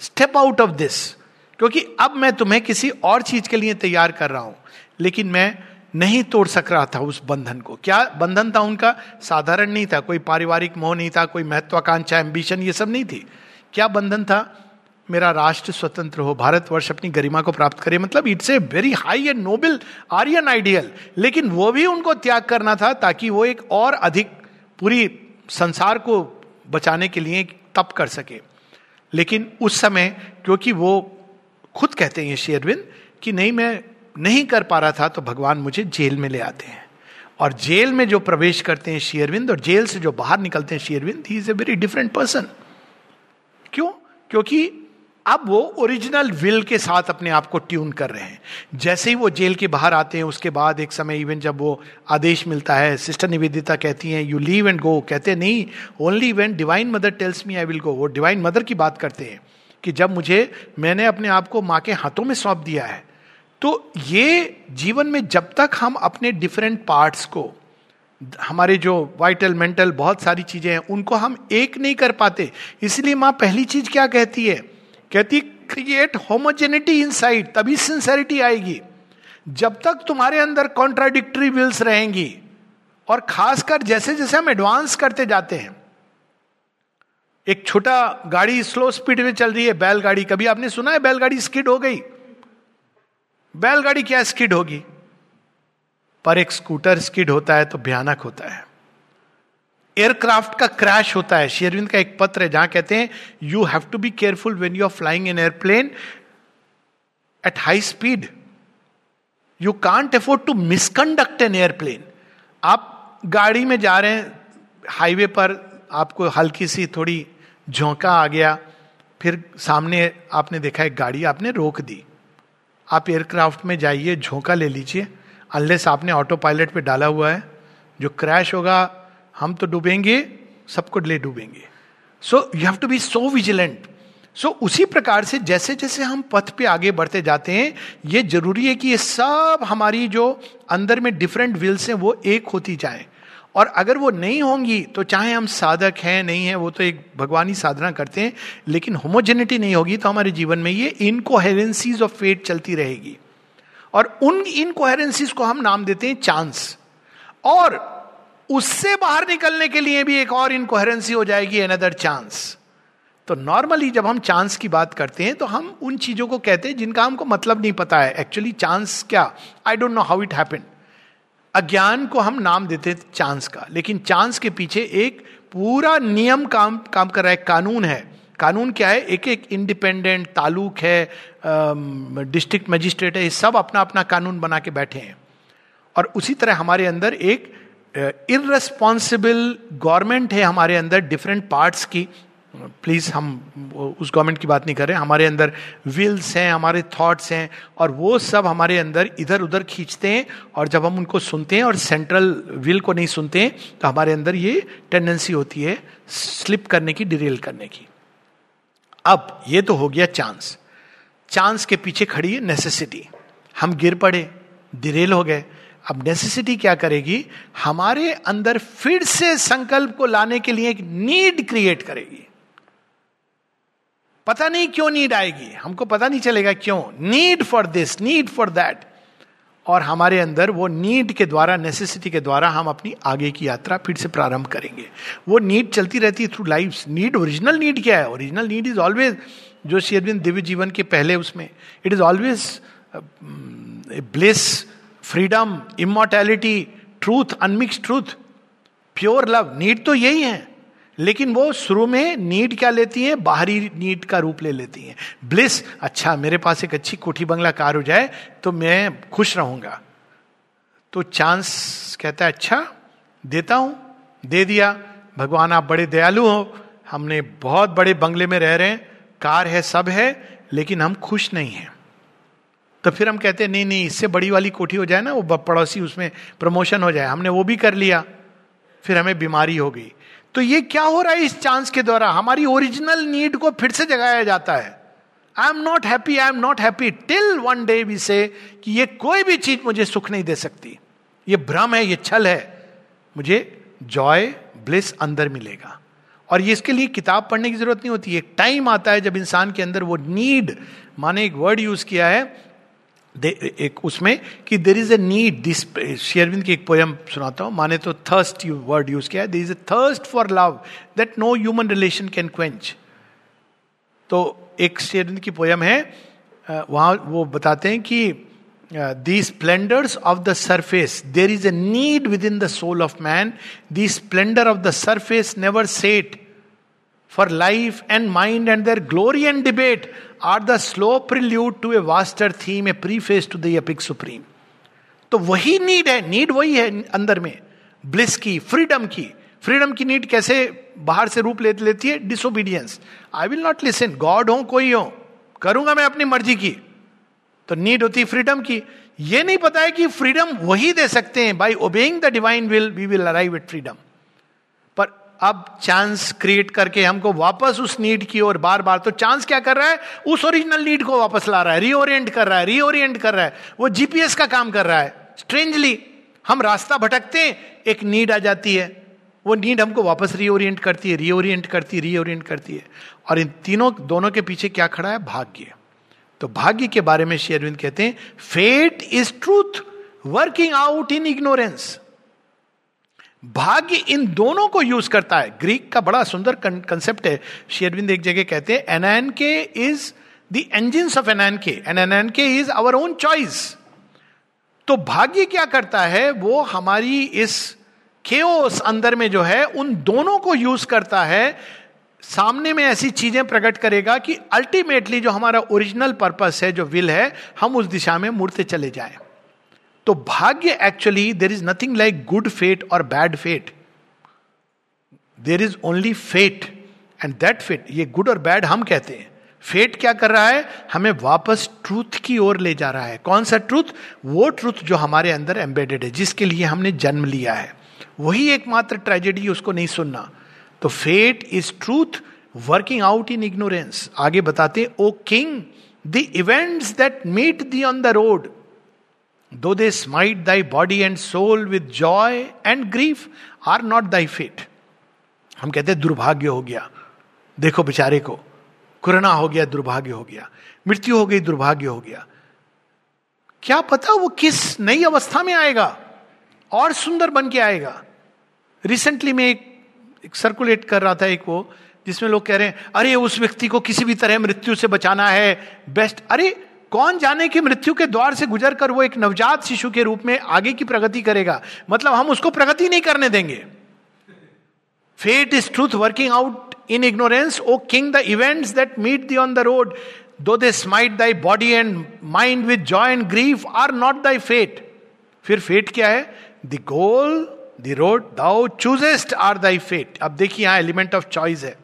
स्टेप आउट ऑफ़ दिस क्योंकि अब मैं तुम्हें किसी और चीज़ के लिए तैयार कर रहा हूँ। लेकिन मैं नहीं तोड़ सक रहा था उस बंधन को। क्या बंधन था उनका? साधारण नहीं था। कोई पारिवारिक मोह नहीं था, कोई महत्वाकांक्षा एम्बिशन ये सब नहीं थी। क्या बंधन था? मेरा राष्ट्र स्वतंत्र हो। भारतवर्ष अपनी गरिमा को प्राप्त करे। मतलब it's a very high and noble Aryan ideal लेकिन वो भी उनको त्याग करना था ताकि वो एक और अधिक पूरी संसार को बचाने के लिए तप कर सके। लेकिन उस समय, क्योंकि वो खुद कहते हैं शेरविंद कि नहीं, मैं नहीं कर पा रहा था तो भगवान मुझे जेल में ले आते हैं। और जेल में जो प्रवेश करते हैं शेरविंद और जेल से जो बाहर निकलते हैं शेरविंद he is a very different person क्यों? क्योंकि अब वो ओरिजिनल विल के साथ अपने आप को ट्यून कर रहे हैं। जैसे ही वो जेल के बाहर आते हैं, उसके बाद एक समय इवन जब वो आदेश मिलता है सिस्टर निवेदिता कहती हैं यू लीव एंड गो कहते नहीं only when divine mother tells me I will go वो डिवाइन मदर की बात करते हैं कि जब मुझे, मैंने अपने आप को माँ के हाथों में सौंप दिया है। तो ये जीवन में जब तक हम अपने डिफरेंट पार्ट्स को, हमारे जो वाइटल मेंटल बहुत सारी चीज़ें हैं, उनको हम एक नहीं कर पाते। इसलिए माँ पहली चीज़ क्या कहती है? कहती क्रिएट होमोजेनिटी इन साइड तभी सिंसेरिटी आएगी। जब तक तुम्हारे अंदर कॉन्ट्राडिक्टरी विल्स रहेंगी, और खासकर जैसे जैसे हम एडवांस करते जाते हैं। एक छोटा गाड़ी स्लो स्पीड में चल रही है, बैलगाड़ी, कभी आपने सुना है बैलगाड़ी स्किड हो गई? बैलगाड़ी क्या स्किड होगी? पर एक स्कूटर स्किड होता है तो भयानक होता है। एयरक्राफ्ट का क्रैश होता है। शेरविंद का एक पत्र है, जहाँ कहते हैं you have to be careful when you are flying in airplane at high speed you can't afford to misconduct an airplane आप गाड़ी में जा रहे हैं हाईवे पर, आपको हल्की सी थोड़ी झोंका आ गया, फिर सामने आपने देखा एक गाड़ी आपने रोक दी। आप एयरक्राफ्ट में जाइए, झोंका ले लीजिए अनलेस आपने ऑटो पायलट पे डाला हुआ है। जो क्रैश होगा हम तो डूबेंगे, सबको ले डूबेंगे। So you have to be so vigilant so उसी प्रकार से जैसे जैसे हम पथ पे आगे बढ़ते जाते हैं, ये ज़रूरी है कि ये सब हमारी जो अंदर में डिफरेंट विल्स हैं, वो एक होती जाए। और अगर वो नहीं होंगी तो चाहे हम साधक हैं, नहीं है, वो तो एक भगवानी साधना करते हैं, लेकिन होमोजेनिटी नहीं होगी तो हमारे जीवन में ये इनकोहेरेंसीज ऑफ़ फेट चलती रहेगी। और उन इनकोहेरेंसीज को हम नाम देते हैं चांस और उससे बाहर निकलने के लिए भी एक और इनकोहेरेंसी हो जाएगी अनदर चांस तो नॉर्मली जब हम चांस की बात करते हैं तो हम उन चीज़ों को कहते हैं जिनका हमको मतलब नहीं पता है। एक्चुअली चांस क्या? I don't know how it happened अज्ञान को हम नाम देते चांस का। लेकिन चांस के पीछे एक पूरा नियम काम काम कर रहा है कानून है। कानून क्या है? एक एक इंडिपेंडेंट तालुक है डिस्ट्रिक्ट मजिस्ट्रेट है, ये सब अपना अपना कानून बना के बैठे हैं। और उसी तरह हमारे अंदर एक इरेस्पॉन्सिबल गवर्नमेंट है हमारे अंदर डिफरेंट पार्ट्स की। प्लीज़ हम उस गवर्नमेंट की बात नहीं कर रहे हमारे अंदर विल्स हैं, हमारे थॉट्स हैं, और वो सब हमारे अंदर इधर उधर खींचते हैं, और जब हम उनको सुनते हैं और सेंट्रल विल को नहीं सुनते हैं तो हमारे अंदर ये टेंडेंसी होती है स्लिप करने की डिरेल करने की। अब, ये तो हो गया चांस चांस के पीछे खड़ी है नेसेसिटी हम गिर पड़े डिरेल हो गए। अब नेसेसिटी क्या करेगी? हमारे अंदर फिर से संकल्प को लाने के लिए एक नीड क्रिएट करेगी। पता नहीं क्यों नीड आएगी। हमको पता नहीं चलेगा क्यों। Need for this need for that और हमारे अंदर वो नीड के द्वारा नेसेसिटी के द्वारा हम अपनी आगे की यात्रा फिर से प्रारंभ करेंगे। वो नीड चलती रहती है through life need original need क्या है? ओरिजिनल नीड इज़ ऑलवेज जो शेरविंद दिव्य जीवन के पहले उसमें it is always bliss freedom immortality truth unmixed truth pure love need तो यही है। लेकिन वो शुरू में नीड क्या लेती है? बाहरी नीड का रूप ले लेती है। ब्लिस अच्छा मेरे पास एक अच्छी कोठी बंगला कार हो जाए तो मैं खुश रहूँगा। तो चांस कहता है अच्छा देता हूँ, दे दिया। भगवान, आप बड़े दयालु हो। हमने बहुत बड़े बंगले में रह रहे हैं। कार है, सब है, लेकिन हम खुश नहीं हैं। तो फिर हम कहते हैं, नहीं नहीं, इससे बड़ी वाली कोठी हो जाए ना, वो पड़ोसी उसमें प्रमोशन हो जाए। हमने वो भी कर लिया। फिर हमें बीमारी हो गई। तो ये क्या हो रहा है इस चांस के द्वारा? हमारी ओरिजिनल नीड को फिर से जगाया जाता है। I am not happy I am not happy till one day we say कि ये कोई भी चीज़ मुझे सुख नहीं दे सकती। ये भ्रम है, ये छल है। मुझे जॉय ब्लिस अंदर मिलेगा। और ये इसके लिए किताब पढ़ने की ज़रूरत नहीं होती। एक टाइम आता है जब इंसान के अंदर वो नीड माने एक वर्ड यूज़ किया है एक उसमें कि there is a need this शेयरविंद की एक पोयम सुनाता हूँ। माने तो थर्स्ट यू वर्ड यूज़ किया there is a thirst for love that no human relation can quench तो एक शेयरविंद की पोयम है। वहाँ वो बताते हैं कि the splendours of the surface there is a need within the soul of man the splendour of the surface never set for life and mind and their glory and debate are the slow prelude to a vaster theme a preface to the epic supreme तो वही नीड है नीड वही है अंदर में। ब्लिस की फ्रीडम की। फ्रीडम की नीड कैसे बाहर से रूप ले, लेती है? Disobedience I will not listen God हो, कोई हो। करूँगा मैं अपनी मर्ज़ी की। तो नीड होती फ्रीडम की। ये नहीं पता है कि फ्रीडम वही दे सकते हैं। By obeying the divine will we will arrive at freedom पर अब चांस क्रिएट करके हमको वापस उस नीड की ओर बार बार तो चांस क्या कर रहा है? उस ओरिजिनल नीड को वापस ला रहा है रीओरिएंट कर रहा है रीओरिएंट कर रहा है। वो जीपीएस का काम कर रहा है। स्ट्रेंजली हम रास्ता भटकते हैं, एक नीड आ जाती है। वो नीड हमको वापस रीओरिएंट करती है रीओरिएंट करती है रीओरिएंट करती है। और इन तीनों, दोनों के पीछे क्या खड़ा है? भाग्य। तो भाग्य के बारे में शेरविंद कहते हैं fate is truth working out in ignorance भाग्य इन दोनों को यूज़ करता है। ग्रीक का बड़ा सुंदर कंसेप्ट है। शेरविंद एक जगह कहते हैं N K is the engine of N K N N N K is our own choice तो भाग्य क्या करता है? वो हमारी इस केओस अंदर में जो है, उन दोनों को यूज़ करता है। सामने में ऐसी चीज़ें प्रकट करेगा कि अल्टीमेटली जो हमारा ओरिजिनल पर्पस है, जो विल है, हम उस दिशा में मुड़ते चले जाए। तो भाग्य actually there is nothing like good fate और bad fate there is only fate and that fate ये गुड और बैड हम कहते हैं। फेट क्या कर रहा है? हमें वापस ट्रूथ की ओर ले जा रहा है। कौन सा ट्रूथ वो ट्रूथ जो हमारे अंदर एम्बेडेड है, जिसके लिए हमने जन्म लिया है। वही एकमात्र ट्रेजेडी उसको नहीं सुनना। तो fate is truth working out in ignorance आगे बताते O king the events that meet thee on the road though they smite thy body and soul with joy and grief are not thy fate हम कहते हैं, दुर्भाग्य हो गया। देखो बेचारे को। कुरना हो गया, दुर्भाग्य हो गया। मृत्यु हो गई, दुर्भाग्य हो गया। क्या पता वो किस नई अवस्था में आएगा? और सुंदर बन के आएगा। रिसेंटली में एक एक सर्कुलेट कर रहा था एक वो, जिसमें लोग कह रहे हैं, अरे, उस व्यक्ति को किसी भी तरह मृत्यु से बचाना है। बेस्ट अरे कौन जाने कि मृत्यु के द्वार से गुजर कर वो एक नवजात शिशु के रूप में आगे की प्रगति करेगा? मतलब हम उसको प्रगति नहीं करने देंगे। Fate is truth working out in ignorance O king the events that meet thee on the road though they smite thy body and mind with joy and grief are not thy fate फिर फेट क्या है? The goal the road thou choosest are thy fate अब देखिए यहाँ एलिमेंट ऑफ़ चॉइस है।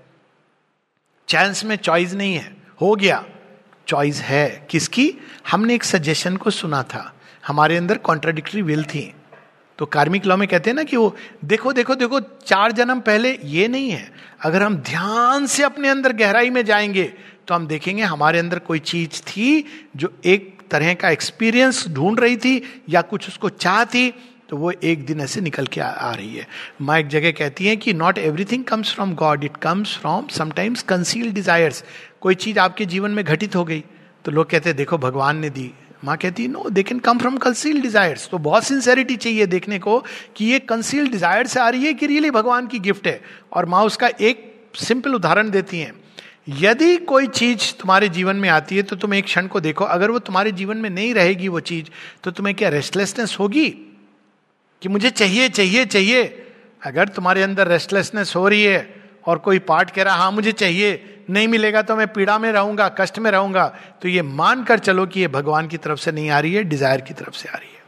चांस में चॉइस नहीं है। हो गया। चॉइस है किसकी? हमने एक सजेशन को सुना था। हमारे अंदर कॉन्ट्राडिक्टरी विल थी। तो कार्मिक लॉ में कहते हैं ना कि वो देखो देखो देखो चार जन्म पहले ये नहीं है। अगर हम ध्यान से अपने अंदर गहराई में जाएँगे तो हम देखेंगे हमारे अंदर कोई चीज़ थी जो एक तरह का एक्सपीरियंस ढूंढ रही थी या कुछ उसको चाह थी तो वो एक दिन ऐसे निकल के आ, आ रही है। माँ एक जगह कहती है कि not everything comes from God it comes from sometimes concealed desires कोई चीज़ आपके जीवन में घटित हो गई तो लोग कहते हैं, देखो, भगवान ने दी। माँ कहती no they can come from concealed desires तो बहुत सिंसेरिटी चाहिए देखने को कि ये कंसील डिज़ायर से आ रही है कि रियली भगवान की गिफ्ट है। और माँ उसका एक सिंपल उदाहरण देती हैं। यदि कोई चीज़ तुम्हारे जीवन में आती है तो तुम एक क्षण को देखो, अगर वो तुम्हारे जीवन में नहीं रहेगी वो चीज़ तो तुम्हें क्या रेस्टलेसनेस होगी? कि मुझे चाहिए चाहिए चाहिए। अगर तुम्हारे अंदर रेस्टलेसनेस हो रही है और कोई पार्ट कह रहा हाँ मुझे चाहिए। नहीं मिलेगा तो मैं पीड़ा में रहूँगा, कष्ट में रहूँगा। तो ये मान कर चलो कि ये भगवान की तरफ़ से नहीं आ रही है डिज़ायर की तरफ़ से आ रही है।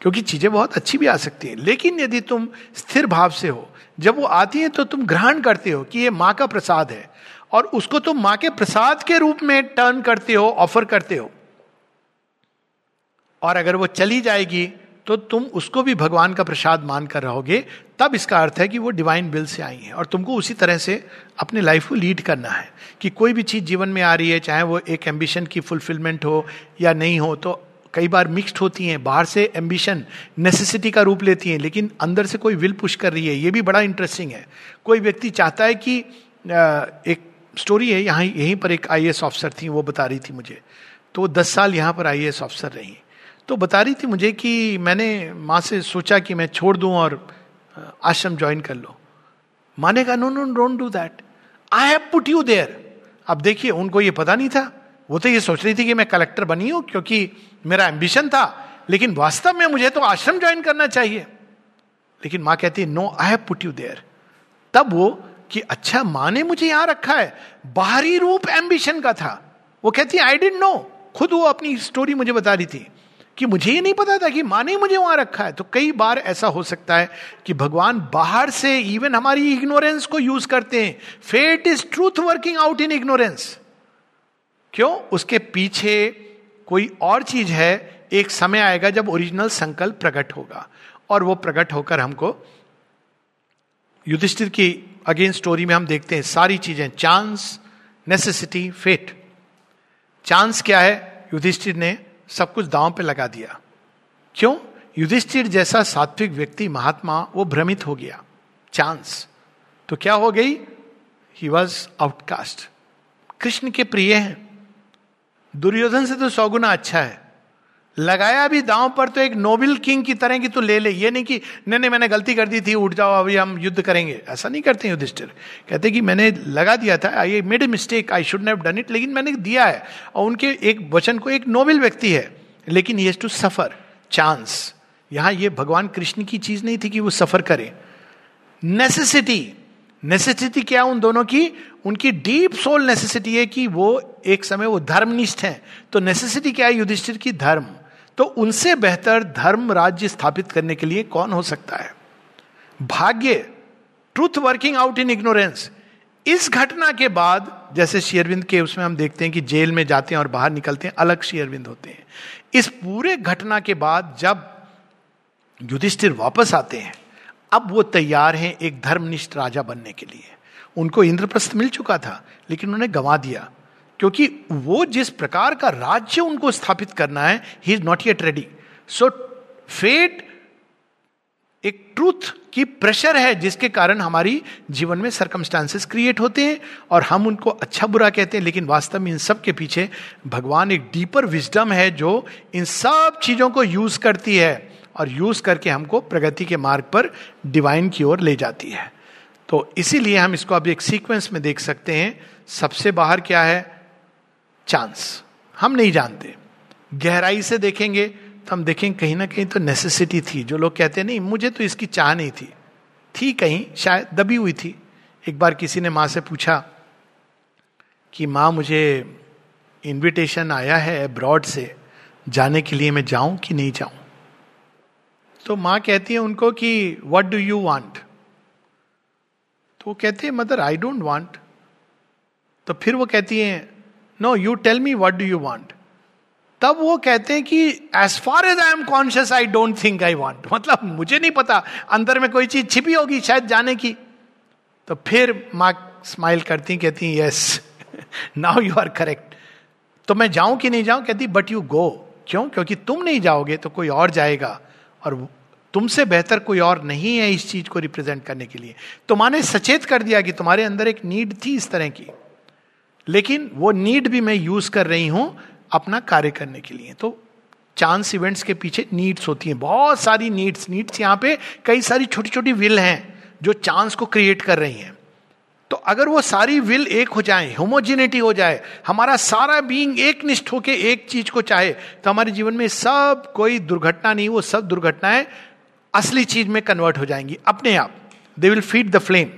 क्योंकि चीज़ें बहुत अच्छी भी आ सकती हैं। लेकिन यदि तुम स्थिर भाव से हो, जब वो आती है तो तुम ग्रहण करते हो कि ये माँ का प्रसाद है। और उसको तुम माँ के प्रसाद के रूप में टर्न करते हो ऑफ़र करते हो। और अगर वो चली जाएगी तो तुम उसको भी भगवान का प्रसाद मान कर रहोगे, तब इसका अर्थ है कि वो डिवाइन बिल से आई है। और तुमको उसी तरह से अपने लाइफ को लीड करना है कि कोई भी चीज़ जीवन में आ रही है, चाहे वो एक एम्बिशन की फुलफिलमेंट हो या नहीं हो तो कई बार मिक्सड होती हैं। बाहर से एम्बिशन नेसेसिटी का रूप लेती हैं, लेकिन अंदर से कोई विल पुश कर रही है, ये भी बड़ा इंटरेस्टिंग है। कोई व्यक्ति चाहता है कि एक स्टोरी है, यहाँ, यहीं पर एक आईएएस ऑफिसर थी, वो बता रही थी मुझे। तो वो दस साल यहाँ पर आईएएस ऑफिसर रही। तो बता रही थी मुझे कि मैंने माँ से सोचा कि मैं छोड़ दूँ और आश्रम ज्वाइन कर लो। माँ ने कहा no no don't do that I have put you there अब देखिए, उनको ये पता नहीं था। वो तो ये सोच रही थी कि मैं कलेक्टर बनी हूँ, क्योंकि मेरा एम्बिशन था। लेकिन वास्तव में मुझे तो आश्रम ज्वाइन करना चाहिए। लेकिन माँ कहती है no I have put you there तब वो कि अच्छा माँ ने मुझे यहाँ रखा है। बाहरी रूप एम्बिशन का था। वो कहती है आई डेंट नो खुद वो अपनी स्टोरी मुझे बता रही थी। कि मुझे ही नहीं पता था कि माँ ने मुझे वहाँ रखा है। तो कई बार ऐसा हो सकता है कि भगवान बाहर से इवन हमारी इग्नोरेंस को यूज़ करते हैं। Fate is truth working out in ignorance क्यों? उसके पीछे कोई और चीज़ है, एक समय आएगा जब ओरिजिनल संकल्प प्रकट होगा। और वो प्रकट होकर हमको युधिष्ठिर की अगेन स्टोरी में हम देखते हैं, सारी चीज़ें चांस नेसेसिटी फेट चांस क्या है? युधिष्ठिर ने सब कुछ दांव पे लगा दिया। क्यों? युधिष्ठिर जैसा सात्विक व्यक्ति महात्मा, वो भ्रमित हो गया। चांस तो क्या हो गई? ही वॉज़ आउटकास्ट कृष्ण के प्रिय हैं। दुर्योधन से तो सौगुना अच्छा है। लगाया भी दांव पर तो एक नोबल किंग की तरह की तो ले ले। ये नहीं कि, नहीं नहीं, मैंने गलती कर दी थी, उठ जाओ, अभी हम युद्ध करेंगे। ऐसा नहीं करते युधिष्ठिर। कहते कि मैंने लगा दिया था I made a mistake I should have done it लेकिन मैंने दिया है। और उनके एक वचन को एक नोबल व्यक्ति है, लेकिन ही टू सफ़र चांस यहाँ ये भगवान कृष्ण की चीज़ नहीं थी कि वो सफ़र करें। नेसेसिटी नेसेसिटी क्या उन दोनों की? उनकी डीप सोल नेसेसिटी है कि वो एक समय वो धर्मनिष्ठ हैं। तो नेसेसिटी क्या है युधिष्ठिर की? धर्म। तो उनसे बेहतर धर्म राज्य स्थापित करने के लिए कौन हो सकता है? भाग्य truth working out in ignorance इस घटना के बाद, जैसे शेयरविंद के उसमें हम देखते हैं कि जेल में जाते हैं और बाहर निकलते हैं, अलग शेयरविंद होते हैं। इस पूरे घटना के बाद जब युधिष्ठिर वापस आते हैं, अब वो तैयार हैं एक धर्मनिष्ठ राजा बनने के लिए। उनको इंद्रप्रस्थ मिल चुका था, लेकिन उन्होंने गंवा दिया। क्योंकि वो जिस प्रकार का राज्य उनको स्थापित करना है he is not yet ready so fate एक ट्रूथ की प्रेशर है जिसके कारण हमारी जीवन में सरकमस्टांसेस क्रिएट होते हैं और हम उनको अच्छा बुरा कहते हैं, लेकिन वास्तव में इन सब के पीछे भगवान एक डीपर विजडम है जो इन सब चीज़ों को यूज़ करती है और यूज़ करके हमको प्रगति के मार्ग पर डिवाइन की ओर ले जाती है। तो इसीलिए हम इसको अब एक सीक्वेंस में देख सकते हैं। सबसे बाहर क्या है? चांस। हम नहीं जानते। गहराई से देखेंगे तो हम देखेंगे कहीं ना कहीं तो नेसेसिटी थी। जो लोग कहते हैं, नहीं, मुझे तो इसकी चाह नहीं थी। थी कहीं, शायद दबी हुई थी। एक बार किसी ने माँ से पूछा कि, माँ, मुझे इनविटेशन आया है अब्रॉड से। जाने के लिए मैं जाऊँ कि नहीं जाऊँ? तो माँ कहती है उनको कि वट डू यू वांट तो वो कहते हैं मदर आई डोंट वांट तो फिर वो कहती है no you tell me what do you want तब वो कहते हैं कि as far as I am conscious I don't think I want मतलब मुझे नहीं पता, अंदर में कोई चीज़ छिपी होगी शायद जाने की। तो फिर माँ स्माइल करती कहती yes now you are correct तो मैं जाऊँ कि नहीं जाऊँ, कहती बट यू गो क्यों? क्योंकि तुम नहीं जाओगे तो कोई और जाएगा। और तुमसे बेहतर कोई और नहीं है इस चीज़ को रिप्रेजेंट करने के लिए। तो माने सचेत कर दिया कि तुम्हारे अंदर एक नीड थी इस तरह की। लेकिन वो नीड भी मैं यूज़ कर रही हूँ अपना कार्य करने के लिए। तो चांस इवेंट्स के पीछे नीड्स होती हैं। बहुत सारी नीड्स नीड्स यहाँ पे कई सारी छोटी छोटी विल हैं जो चांस को क्रिएट कर रही हैं। तो अगर वो सारी विल एक हो जाए होमोजिनिटी हो जाए, हमारा सारा बीइंग एक निष्ठ होके एक चीज़ को चाहे तो हमारे जीवन में सब कोई दुर्घटना नहीं, वो सब दुर्घटनाएँ असली चीज़ में कन्वर्ट हो जाएँगी अपने आप। They will feed the flame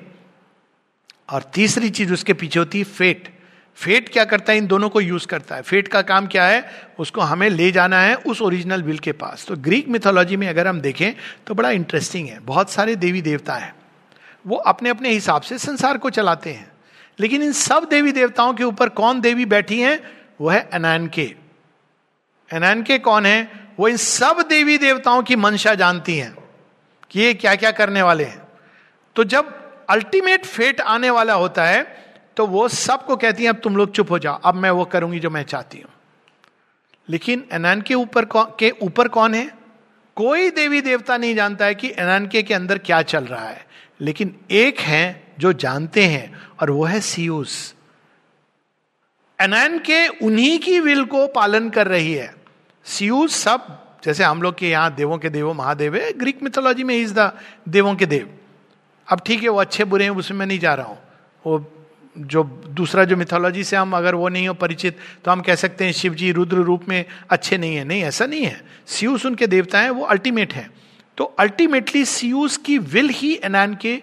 और तीसरी चीज़ उसके पीछे होती है फेट फेट क्या करता है? इन दोनों को यूज़ करता है। फेट का काम क्या है? उसको हमें ले जाना है उस ओरिजिनल विल के पास। तो ग्रीक मिथोलॉजी में अगर हम देखें तो बड़ा इंटरेस्टिंग है। बहुत सारे देवी देवता हैं। वो अपने अपने हिसाब से संसार को चलाते हैं। लेकिन इन सब देवी देवताओं के ऊपर कौन देवी बैठी हैं? वो है अनैन के अनैन के कौन है? वो इन सब देवी देवताओं की मंशा जानती हैं कि ये क्या क्या करने वाले हैं। तो जब अल्टीमेट फेट आने वाला होता है तो वो सबको कहती है, अब तुम लोग चुप हो जाओ, अब मैं वो करूँगी जो मैं चाहती हूँ. लेकिन एनान के ऊपर के ऊपर कौन है? कोई देवी देवता नहीं जानता है कि एनानके के अंदर क्या चल रहा है। लेकिन एक है जो जानते हैं, और वो है सीयूस एनान के उन्हीं की विल को पालन कर रही है। सीयूस सब, जैसे हम लोग के यहाँ देवों के देवो, महादेव है, ग्रीक मिथोलॉजी में इज़ द देवों के देव। अब ठीक है, वो अच्छे बुरे हैं, उसमें मैं नहीं जा रहा हूँ। वो जो दूसरा जो मिथोलॉजी से हम अगर वो नहीं हो परिचित तो हम कह सकते हैं शिव जी रुद्र रूप में अच्छे नहीं है। नहीं, ऐसा नहीं है। सीयूस उनके देवता हैं, वो अल्टीमेट है। तो अल्टीमेटली सीयूस की विल ही एनान के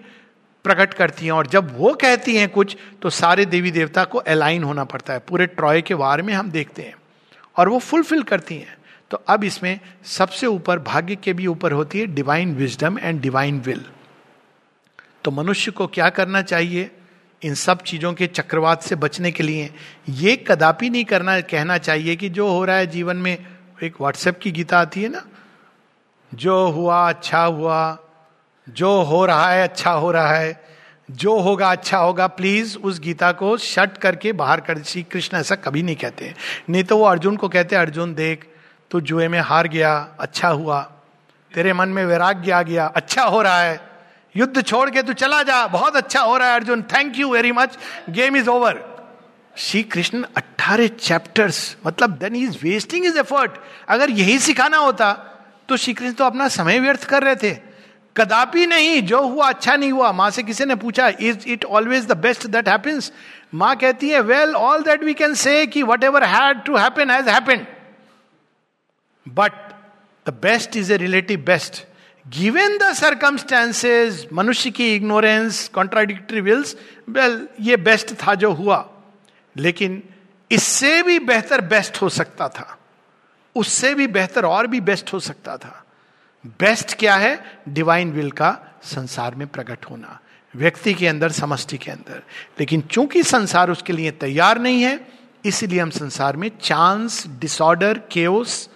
प्रकट करती हैं और जब वो कहती हैं कुछ तो सारे देवी देवता को अलाइन होना पड़ता है। पूरे ट्रॉय के वार में हम देखते हैं और वो फुलफिल करती हैं। तो अब इसमें सबसे ऊपर, भाग्य के भी ऊपर होती है divine wisdom and divine will तो मनुष्य को क्या करना चाहिए? इन सब चीज़ों के चक्रवात से बचने के लिए ये कदापि नहीं करना, कहना चाहिए कि जो हो रहा है जीवन में, एक व्हाट्सएप की गीता आती है ना, जो हुआ अच्छा हुआ, जो हो रहा है अच्छा हो रहा है, जो होगा अच्छा होगा प्लीज़ उस गीता को शट करके बाहर कर, श्री कृष्ण ऐसा कभी नहीं कहते। नहीं तो वो अर्जुन को कहते, अर्जुन देख, तू जुए में हार गया अच्छा हुआ, तेरे मन में वैराग्य आ गया अच्छा हो रहा है युद्ध छोड़ के तू चला जा। बहुत अच्छा हो रहा है, Arjun. Thank you very much game is over Shri Krishna अट्ठारह चैप्टर्स मतलब then is wasting is effort अगर यही सिखाना होता तो श्री कृष्ण तो अपना समय व्यर्थ कर रहे थे। कदापि नहीं, जो हुआ अच्छा नहीं हुआ। माँ से किसी ने पूछा is it always the best that happens माँ कहती है well all that we can say कि whatever had to happen has happened but the best is a relative best given the circumstances मनुष्य की इग्नोरेंस कॉन्ट्राडिक्टरी विल्स वेल ये बेस्ट था जो हुआ लेकिन इससे भी बेहतर बेस्ट हो सकता था उससे भी बेहतर और भी बेस्ट हो सकता था बेस्ट क्या है डिवाइन विल का संसार में प्रकट होना व्यक्ति के अंदर समष्टि के अंदर लेकिन चूँकि संसार उसके लिए तैयार नहीं है इसलिए हम संसार में चांस डिसऑर्डर केओस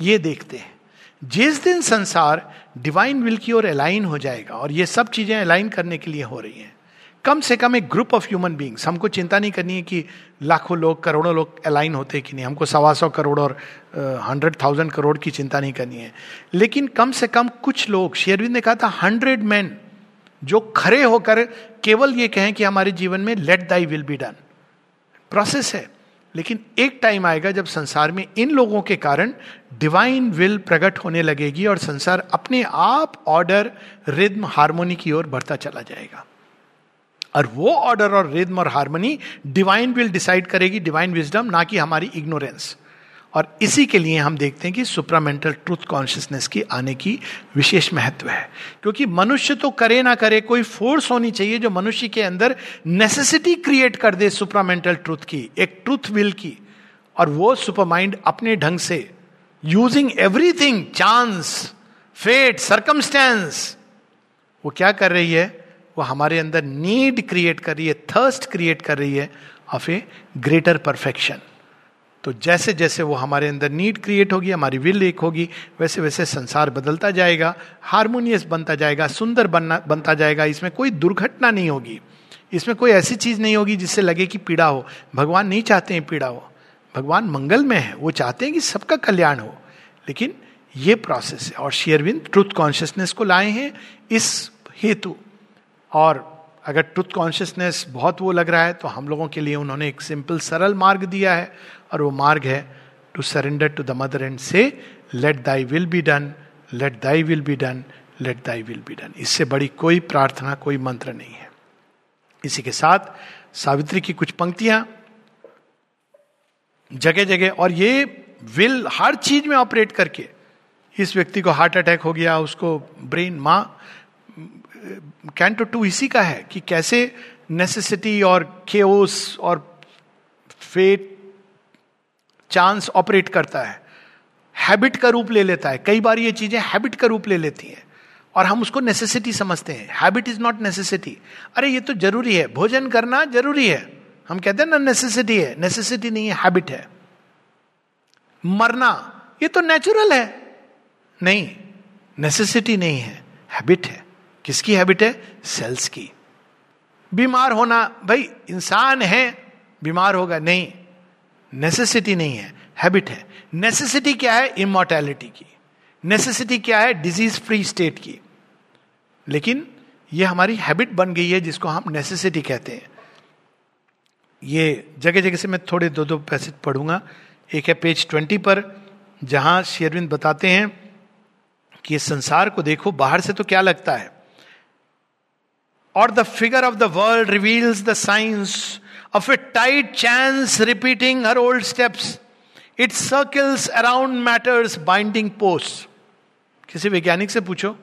ये देखते हैं जिस दिन संसार डिवाइन विल की ओर अलाइन हो जाएगा और ये सब चीज़ें अलाइन करने के लिए हो रही हैं। कम से कम एक ग्रुप ऑफ़ ह्यूमन बींग्स हमको चिंता नहीं करनी है कि लाखों लोग, करोड़ों लोग अलाइन होते कि नहीं। हमको सवा सौ करोड़ और हंड्रेड थाउज़ेंड करोड़ की चिंता नहीं करनी है। लेकिन कम से कम कुछ लोग शेयरविंद ने कहा था हंड्रेड मैन जो खड़े होकर केवल ये कहें कि हमारे जीवन में let thy will be done process है। लेकिन एक टाइम आएगा जब संसार में इन लोगों के कारण डिवाइन विल प्रकट होने लगेगी और संसार अपने आप ऑर्डर रिद्म हारमोनी की ओर बढ़ता चला जाएगा। और वो ऑर्डर और रिद्म और हारमोनी डिवाइन विल डिसाइड करेगी डिवाइन विजडम ना कि हमारी इग्नोरेंस और इसी के लिए हम देखते हैं कि सुप्रामेंटल ट्रूथ कॉन्शियसनेस की आने की विशेष महत्व है। क्योंकि मनुष्य तो करे ना करे, कोई फोर्स होनी चाहिए जो मनुष्य के अंदर नेसेसिटी क्रिएट कर दे सुप्रामेंटल ट्रूथ की, एक ट्रूथ विल की। और वो सुपरमाइंड अपने ढंग से using everything chance fate circumstance वो क्या कर रही है? वो हमारे अंदर नीड क्रिएट कर रही है थर्स्ट क्रिएट कर रही है ऑफ़ ए ग्रेटर परफेक्शन तो जैसे जैसे वो हमारे अंदर नीड क्रिएट होगी, हमारी विल एक होगी, वैसे वैसे संसार बदलता जाएगा हारमोनियस बनता जाएगा, सुंदर बनना, बनता जाएगा। इसमें कोई दुर्घटना नहीं होगी। इसमें कोई ऐसी चीज़ नहीं होगी जिससे लगे कि पीड़ा हो। भगवान नहीं चाहते हैं पीड़ा हो। भगवान मंगल में है। वो चाहते हैं कि सबका कल्याण हो। लेकिन ये प्रोसेस है। और शेयरविंद ट्रुथ कॉन्शियसनेस को लाए हैं इस हेतु। और अगर ट्रुथ कॉन्शियसनेस बहुत वो लग रहा है तो हम लोगों के लिए उन्होंने एक सिंपल सरल मार्ग दिया है। और वो मार्ग है to surrender to the mother and say let thy will be done let thy will be done let thy will be done इससे बड़ी कोई प्रार्थना, कोई मंत्र नहीं है। इसी के साथ सावित्री की कुछ पंक्तियाँ जगह जगह और ये विल हर चीज़ में ऑपरेट करके, इस व्यक्ति को हार्ट अटैक हो गया, उसको ब्रेन माँ कैंटो टू इसी का है कि कैसे नेसेसिटी और केओस और फेट चांस ऑपरेट करता है। हैबिट का रूप ले लेता है। कई बार ये चीज़ें हैबिट का रूप ले लेती हैं और हम उसको नेसेसिटी समझते हैं। हैबिट इज़ नॉट नेसेसिटी अरे, ये तो ज़रूरी है। भोजन करना ज़रूरी है। हम कहते हैं ना नेसेसिटी है। नेसेसिटी नहीं है हैबिट है। मरना, ये तो नेचुरल है। नहीं नेसेसिटी नहीं है। हैबिट है। किसकी हैबिट है? सेल्स की। बीमार होना, भाई, इंसान है, बीमार होगा। नहीं नेसेसिटी नहीं है हैबिट है। नेसेसिटी क्या है? इमोर्टैलिटी की। नेसेसिटी क्या है? डिज़ीज़ फ्री स्टेट की। लेकिन ये हमारी हैबिट बन गई है, जिसको हम नेसेसिटी कहते हैं। ये जगह जगह से मैं थोड़े दो दो पैसे पढ़ूँगा। एक है पेज ट्वेंटी पर, जहाँ शेरविंद बताते हैं कि ये संसार को देखो, बाहर से तो क्या लगता है? और the figure of the world reveals the science of a tight chance repeating her old steps it circles around matter's binding post किसी वैज्ञानिक से पूछो,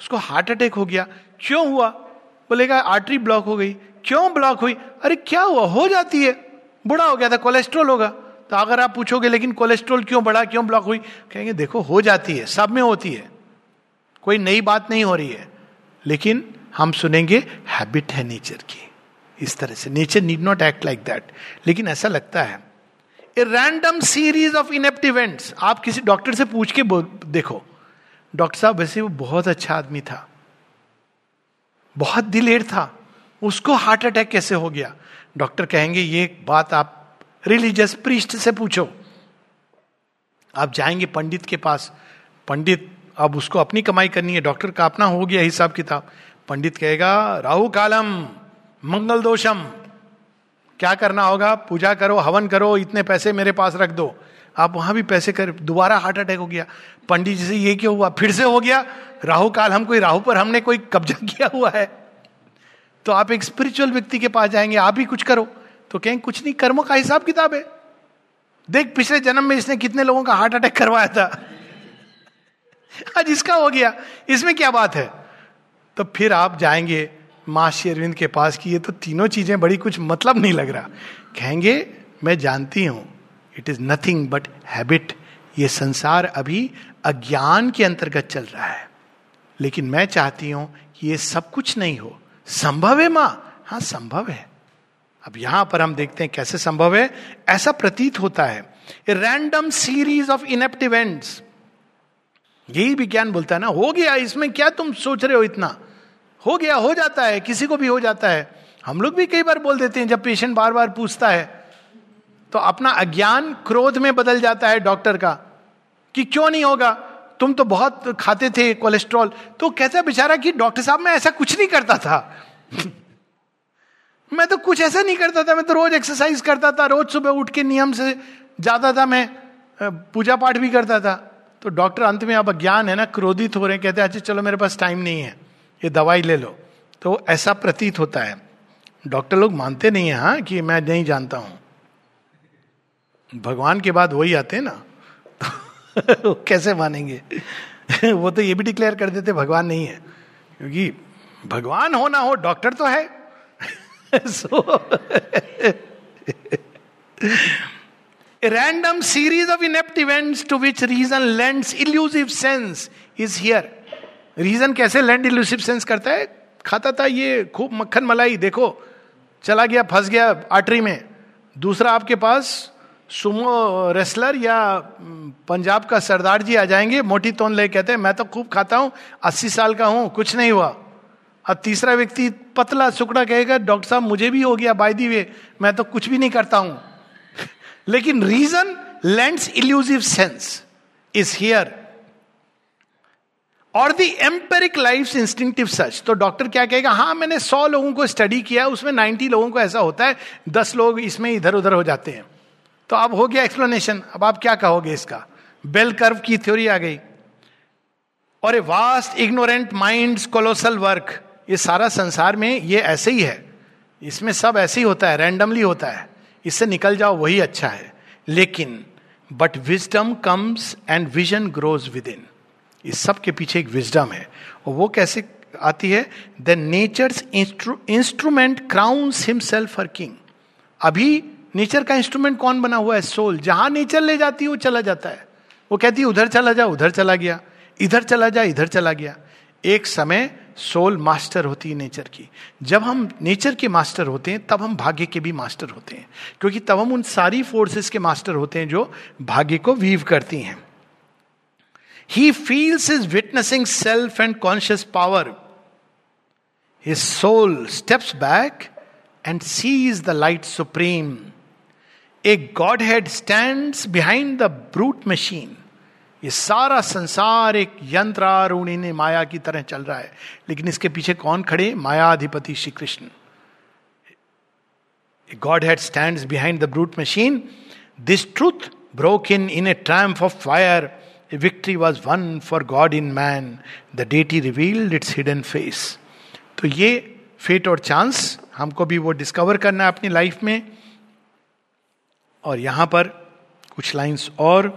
उसको हार्ट अटैक हो गया, क्यों हुआ? बोलेगा आर्टरी ब्लॉक हो गई। क्यों ब्लॉक हुई? अरे, क्या हुआ? हो जाती है। बुढ़ा हो गया था कोलेस्ट्रोल होगा। तो अगर आप पूछोगे, लेकिन कोलेस्ट्रोल क्यों बढ़ा, क्यों ब्लॉक हुई? कहेंगे, देखो, हो जाती है, सब में होती है। कोई नई बात नहीं हो रही है। लेकिन हम सुनेंगे हैबिट है नेचर की। इस तरह से। Nature need not act like that लेकिन ऐसा लगता है a random series of inept events आप किसी डॉक्टर से पूछ के देखो डॉक्टर साहब, वैसे वो बहुत अच्छा आदमी था, बहुत दिलेर था, उसको हार्ट अटैक कैसे हो गया? डॉक्टर कहेंगे, ये बात आप रिलीजियस प्रिस्ट से पूछो। आप जाएँगे पंडित के पास, पंडित, अब उसको अपनी कमाई करनी है डॉक्टर का अपना हो गया हिसाब किताब। पंडित कहेगा, राहु कालम मंगल दोषम क्या करना होगा? पूजा करो, हवन करो, इतने पैसे मेरे पास रख दो। आप वहाँ भी पैसे कर, दोबारा हार्ट अटैक हो गया। पंडित जी से ये क्यों हुआ? फिर से हो गया। राहु काल हम कोई, राहु पर हमने कोई कब्जा [laughs] किया हुआ है। तो आप एक स्पिरिचुअल व्यक्ति के पास जाएँगे, आप ही कुछ करो। तो कहेंगे कुछ नहीं, कर्मों का हिसाब किताब है। देख, पिछले जन्म में इसने कितने लोगों का हार्ट अटैक करवाया था। [laughs] आज इसका हो गया। इसमें क्या बात है? तो फिर आप जाएँगे माँ शेरविंद के पास कि, ये तो तीनों चीज़ें बड़ी कुछ मतलब नहीं लग रहा। कहेंगे, मैं जानती हूँ it is nothing but habit ये संसार अभी अज्ञान के अंतर्गत चल रहा है। लेकिन मैं चाहती हूँ कि ये सब कुछ नहीं हो। संभव है माँ? हाँ संभव है। अब यहाँ पर हम देखते हैं कैसे संभव है। ऐसा प्रतीत होता है। Random series of inept events यही विज्ञान बोलता है ना, हो गया, इसमें क्या तुम सोच रहे हो इतना? हो गया, हो जाता है, किसी को भी हो जाता है। हम लोग भी कई बार बोल देते हैं, जब पेशेंट बार बार पूछता है तो अपना अज्ञान क्रोध में बदल जाता है डॉक्टर का, कि क्यों नहीं होगा? तुम तो बहुत खाते थे कोलेस्ट्रॉल तो कहता बेचारा कि डॉक्टर साहब, मैं ऐसा कुछ नहीं करता था। [laughs] मैं तो कुछ ऐसा नहीं करता था, मैं तो रोज एक्सरसाइज करता था, रोज सुबह उठ के नियम से जाता था, मैं पूजा पाठ भी करता था। तो डॉक्टर अंत में अब अज्ञान है ना, क्रोधित हो रहे हैं, कहते हैं अच्छा चलो मेरे पास टाइम नहीं है। ये दवाई ले लो। तो ऐसा प्रतीत होता है। डॉक्टर लोग मानते नहीं है हाँ कि मैं नहीं जानता हूँ। भगवान के बाद वही आते हैं ना। [laughs] तो कैसे मानेंगे? [laughs] वो तो ये भी डिक्लेयर कर देते, भगवान नहीं है। क्योंकि भगवान हो ना हो, डॉक्टर तो है। So random series of inept events to which reason lends illusive sense is here reason कैसे लैंड इल्यूसिव सेंस करता है? खाता था ये खूब मक्खन मलाई, देखो, चला गया, फंस गया आर्टरी में। दूसरा आपके पास सुमो रेसलर या पंजाब का सरदार जी आ जाएँगे, मोटी तोन ले कहते हैं, मैं तो खूब खाता हूँ, अस्सी साल का हूँ, कुछ नहीं हुआ। अब तीसरा व्यक्ति पतला सुकड़ा कहेगा, डॉक्टर साहब, मुझे भी हो गया बाय दी वे मैं तो कुछ भी नहीं करता हूँ। [laughs] लेकिन reason lands illusive sense is here और दी एम्पेरिक लाइफ इंस्टिंक्टिव सच तो डॉक्टर क्या कहेगा? हाँ मैंने सौ लोगों को स्टडी किया, उसमें नाइन्टी लोगों को ऐसा होता है, दस लोग इसमें इधर उधर हो जाते हैं। तो अब हो गया एक्सप्लेनेशन अब आप क्या कहोगे इसका? बेल कर्व की थ्योरी आ गई। और a vast ignorant mind colossal work ये सारा संसार में ये ऐसे ही है। इसमें सब ऐसे ही होता है रैंडमली होता है। इससे निकल जाओ, वही अच्छा है। लेकिन but wisdom comes and vision grows within इस सब के पीछे एक विजडम है। और वो कैसे आती है? The nature's instrument crowns himself for king अभी नेचर का इंस्ट्रूमेंट कौन बना हुआ है? सोल जहाँ नेचर ले जाती है, वो चला जाता है। वो कहती है, उधर चला जा, उधर चला गया। इधर चला जा, इधर चला गया। एक समय सोल मास्टर होती है नेचर की। जब हम नेचर के मास्टर होते हैं, तब हम भाग्य के भी मास्टर होते हैं। क्योंकि तब हम उन सारी फोर्सेस के मास्टर होते हैं जो भाग्य को वीव करती हैं। He feels his witnessing self and conscious power. His soul steps back and sees the light supreme. A Godhead stands behind the brute machine. ये सारा संसार एक यंत्रारूढ़ी माया की तरह चल रहा है लेकिन इसके पीछे कौन खड़े मायाधिपति Shri Krishna God had stand behind the brute machine this truth broke in in a tramp of fire victory was won for God in man the deity revealed its hidden face तो ये फेट और चांस हमको भी वो डिस्कवर करना है अपनी लाइफ में। और यहाँ पर कुछ लाइंस और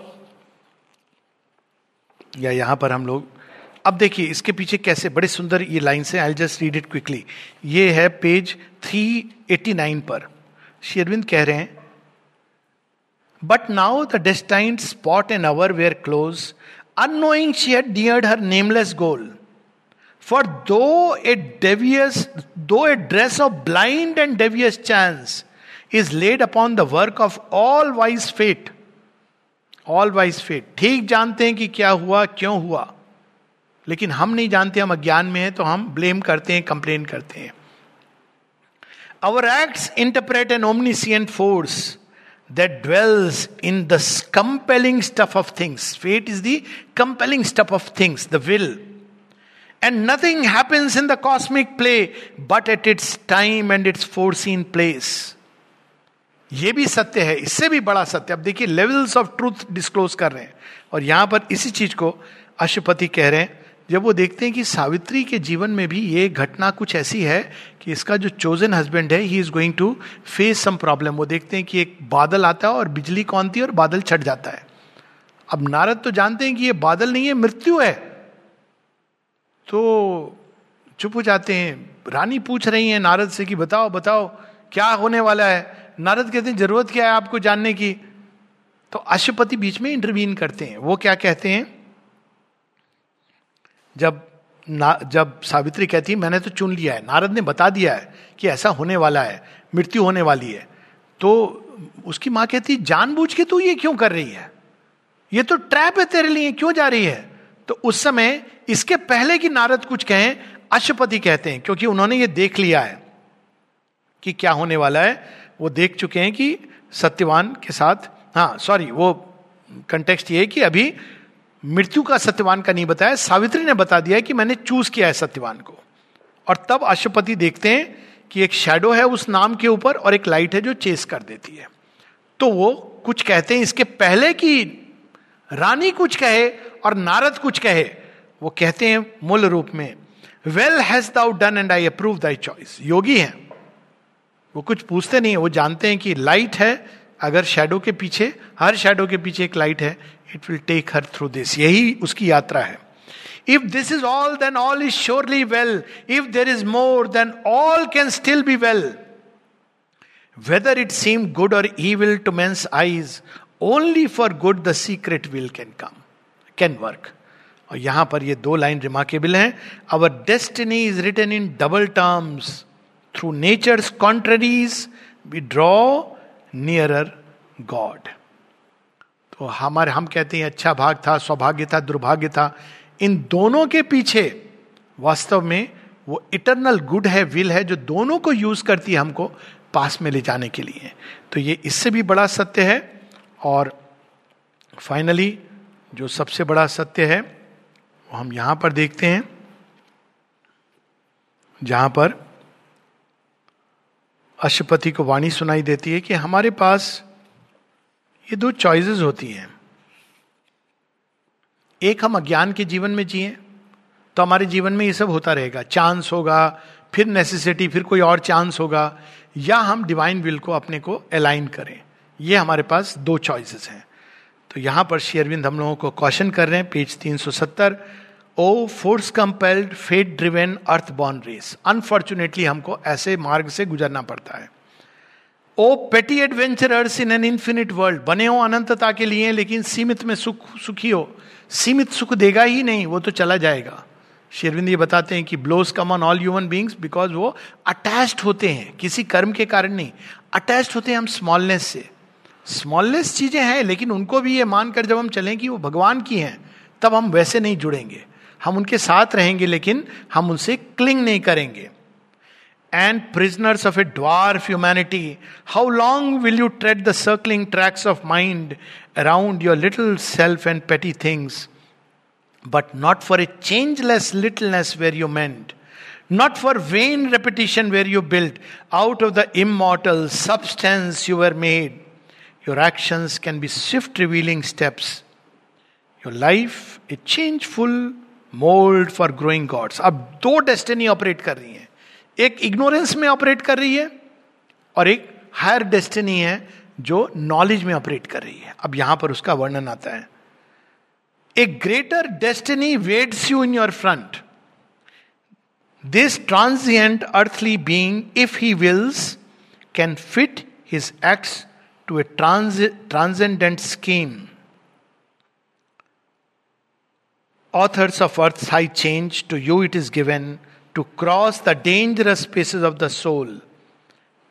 या यहाँ पर हम लोग अब देखिए, इसके पीछे कैसे बड़े सुंदर ये लाइन्स हैं। I just read it quickly ये है पेज 389 पर। शेरविंद कह रहे हैं But now the destined spot and hour were close. Unknowing, she had neared her nameless goal. For though a devious, though a dress of blind and devious chance is laid upon the work of all wise fate, all wise fate ठीक जानते हैं कि क्या हुआ क्यों हुआ लेकिन हम नहीं जानते हम अज्ञान में हैं तो हम ब्लेम करते हैं कंप्लेन करते हैं our acts interpret an omniscient force that dwells in the compelling stuff of things fate is the compelling stuff of things the will and nothing happens in the cosmic play but at its time and its foreseen place ये भी सत्य है, इससे भी बड़ा सत्य अब देखिए लेवल्स ऑफ़ ट्रूथ डिस्क्लोज कर रहे हैं। और यहाँ पर इसी चीज़ को अशुपति कह रहे हैं। जब वो देखते हैं कि सावित्री के जीवन में भी ये घटना कुछ ऐसी है कि इसका जो चोजन हस्बैंड है he is going to face some problem वो देखते हैं कि एक बादल आता है और बिजली कौनती है और बादल छट जाता है। अब नारद तो जानते हैं कि ये बादल नहीं है, मृत्यु है। तो चुप हो जाते हैं। रानी पूछ रही है नारद से कि बताओ बताओ, क्या होने वाला है? नारद कहते हैं, ज़रूरत क्या है आपको जानने की? तो अशुपति बीच में इंटरवीन करते हैं। वो क्या कहते हैं? जब ना, जब सावित्री कहती मैंने तो चुन लिया है। नारद ने बता दिया है कि ऐसा होने वाला है, मृत्यु होने वाली है। तो उसकी माँ कहती जानबूझ के तू ये क्यों कर रही है? ये तो ट्रैप है तेरे लिए, क्यों जा रही है? तो उस समय इसके पहले कि नारद कुछ कहें अशुपति कहते हैं, क्योंकि उन्होंने ये देख लिया है कि क्या होने वाला है। वो देख चुके हैं कि सत्यवान के साथ हाँ सॉरी वो कंटेक्स्ट ये कि अभी मृत्यु का सत्यवान का नहीं बताया, सावित्री ने बता दिया कि मैंने चूज़ किया है सत्यवान को। और तब अशुपति देखते हैं कि एक शेडो है उस नाम के ऊपर और एक लाइट है जो चेस कर देती है। तो वो कुछ कहते हैं, इसके पहले कि रानी कुछ कहे और नारद कुछ कहे, वो कहते हैं मूल रूप में well has thou done and I approve thy choice योगी हैं। वो कुछ पूछते नहीं है, वो जानते हैं कि लाइट है अगर शेडो के पीछे, हर शेडो के पीछे एक लाइट है it will take her through this यही उसकी यात्रा है। If this is all then all is surely well if there is more than all can still be well whether it seem good or evil to men's eyes only for good the secret will can come can work और यहाँ पर ये दो लाइन रिमार्केबल हैं। Our destiny is written in double terms through nature's contraries we draw nearer God तो हमारे, हम कहते हैं अच्छा भाग था, सौभाग्य था, दुर्भाग्य था। इन दोनों के पीछे वास्तव में वो इटरनल गुड है विल है, जो दोनों को यूज़ करती है हमको पास में ले जाने के लिए। तो ये इससे भी बड़ा सत्य है और फाइनली जो सबसे बड़ा सत्य है, वो हम यहाँ पर देखते हैं, जहाँ पर अशुपति को वाणी सुनाई देती है कि हमारे पास ये दो चॉइसेस होती हैं। एक हम अज्ञान के जीवन में जिए तो हमारे जीवन में ये सब होता रहेगा। चांस होगा, फिर नेसेसिटी फिर कोई और चांस होगा, या हम डिवाइन विल को अपने को अलाइन करें। ये हमारे पास दो चॉइसेस हैं। तो यहाँ पर शेयरविंद हम लोगों को क्वेश्चन कर रहे हैं page 370 O force compelled fate driven earth born race unfortunately हमको ऐसे मार्ग से गुजरना पड़ता है। O petty adventurers in an infinite world बने हो अनंतता के लिए, लेकिन सीमित में सुख, सुखी हो। सीमित सुख देगा ही नहीं, वो तो चला जाएगा। शेरविंद ये बताते हैं कि blows come on all human beings because वो अटैच्ड होते हैं, किसी कर्म के कारण नहीं। अटैच्ड होते हैं हम स्मॉलनेस से। स्मॉलनेस चीज़ें हैं, लेकिन उनको भी ये मानकर जब हम चलें कि वो भगवान की हैं, तब हम वैसे नहीं जुड़ेंगे। हम उनके साथ रहेंगे लेकिन हम उनसे क्लिंग नहीं करेंगे and prisoners of a dwarf humanity how long will you tread the circling tracks of mind around your little self and petty things but not for a changeless littleness were you meant not for vain repetition where you built out of the immortal substance you were made. Your actions can be swift revealing steps. Your life a changeful mould for growing gods अब दो डेस्टिनी ऑपरेट कर रही है। एक इग्नोरेंस में ऑपरेट कर रही है और एक हायर डेस्टिनी है जो नॉलेज में ऑपरेट कर रही है। अब यहाँ पर उसका वर्णन आता है। A greater destiny waits you in your front this transient earthly being if he wills can fit his acts to a transcendent scheme authors of earth's high change, to you it is given to cross the dangerous spaces of the soul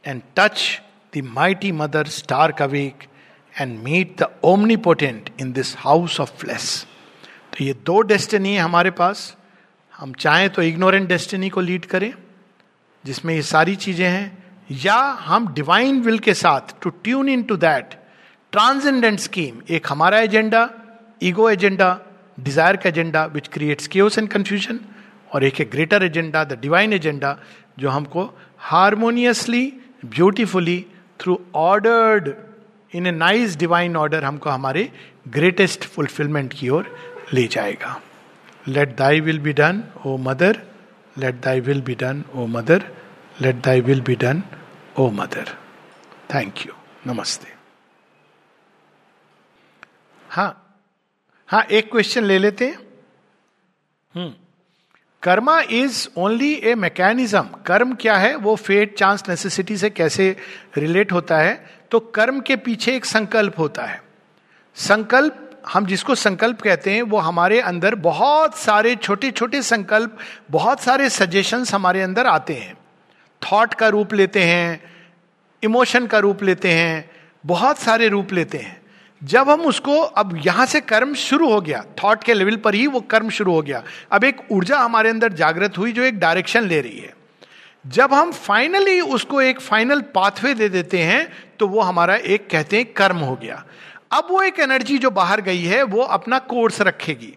and touch the mighty mother stark awake and meet the omnipotent in this house of flesh. तो ये दो डेस्टिनी है हमारे पास हम चाहें तो इग्नोरेंट डेस्टिनी को लीड करें जिसमें ये सारी चीज़ें हैं या हम डिवाइन विल के साथ to tune in to that transcendent scheme एक हमारा एजेंडा ईगो एजेंडा डिज़ायर का agenda which creates chaos and confusion और एक है greater agenda the divine agenda जो हमको harmoniously beautifully through ordered in a nice divine order हमको हमारे ग्रेटेस्ट फुलफिलमेंट की ओर ले जाएगा let thy will be done O mother let thy will be done O mother let thy will be done O mother thank you नमस्ते हाँ हाँ एक क्वेश्चन ले लेते हैं। हम्म। Karma is only a mechanism कर्म क्या है? वो फेट चांस नेसेसिटी से कैसे रिलेट होता है? तो कर्म के पीछे एक संकल्प होता है। संकल्प हम जिसको संकल्प कहते हैं वो हमारे अंदर बहुत सारे छोटे छोटे संकल्प बहुत सारे सजेशंस हमारे अंदर आते हैं। थॉट का रूप लेते हैं इमोशन का रूप लेते हैं बहुत सारे रूप लेते हैं। जब हम उसको, अब यहाँ से कर्म शुरू हो गया थॉट के लेवल पर ही वो कर्म शुरू हो गया। अब एक ऊर्जा हमारे अंदर जागृत हुई जो एक डायरेक्शन ले रही है। जब हम फाइनली उसको एक फाइनल पाथवे दे देते हैं तो वो हमारा एक कहते हैं कर्म हो गया। अब वो एक एनर्जी जो बाहर गई है, वो अपना कोर्स रखेगी।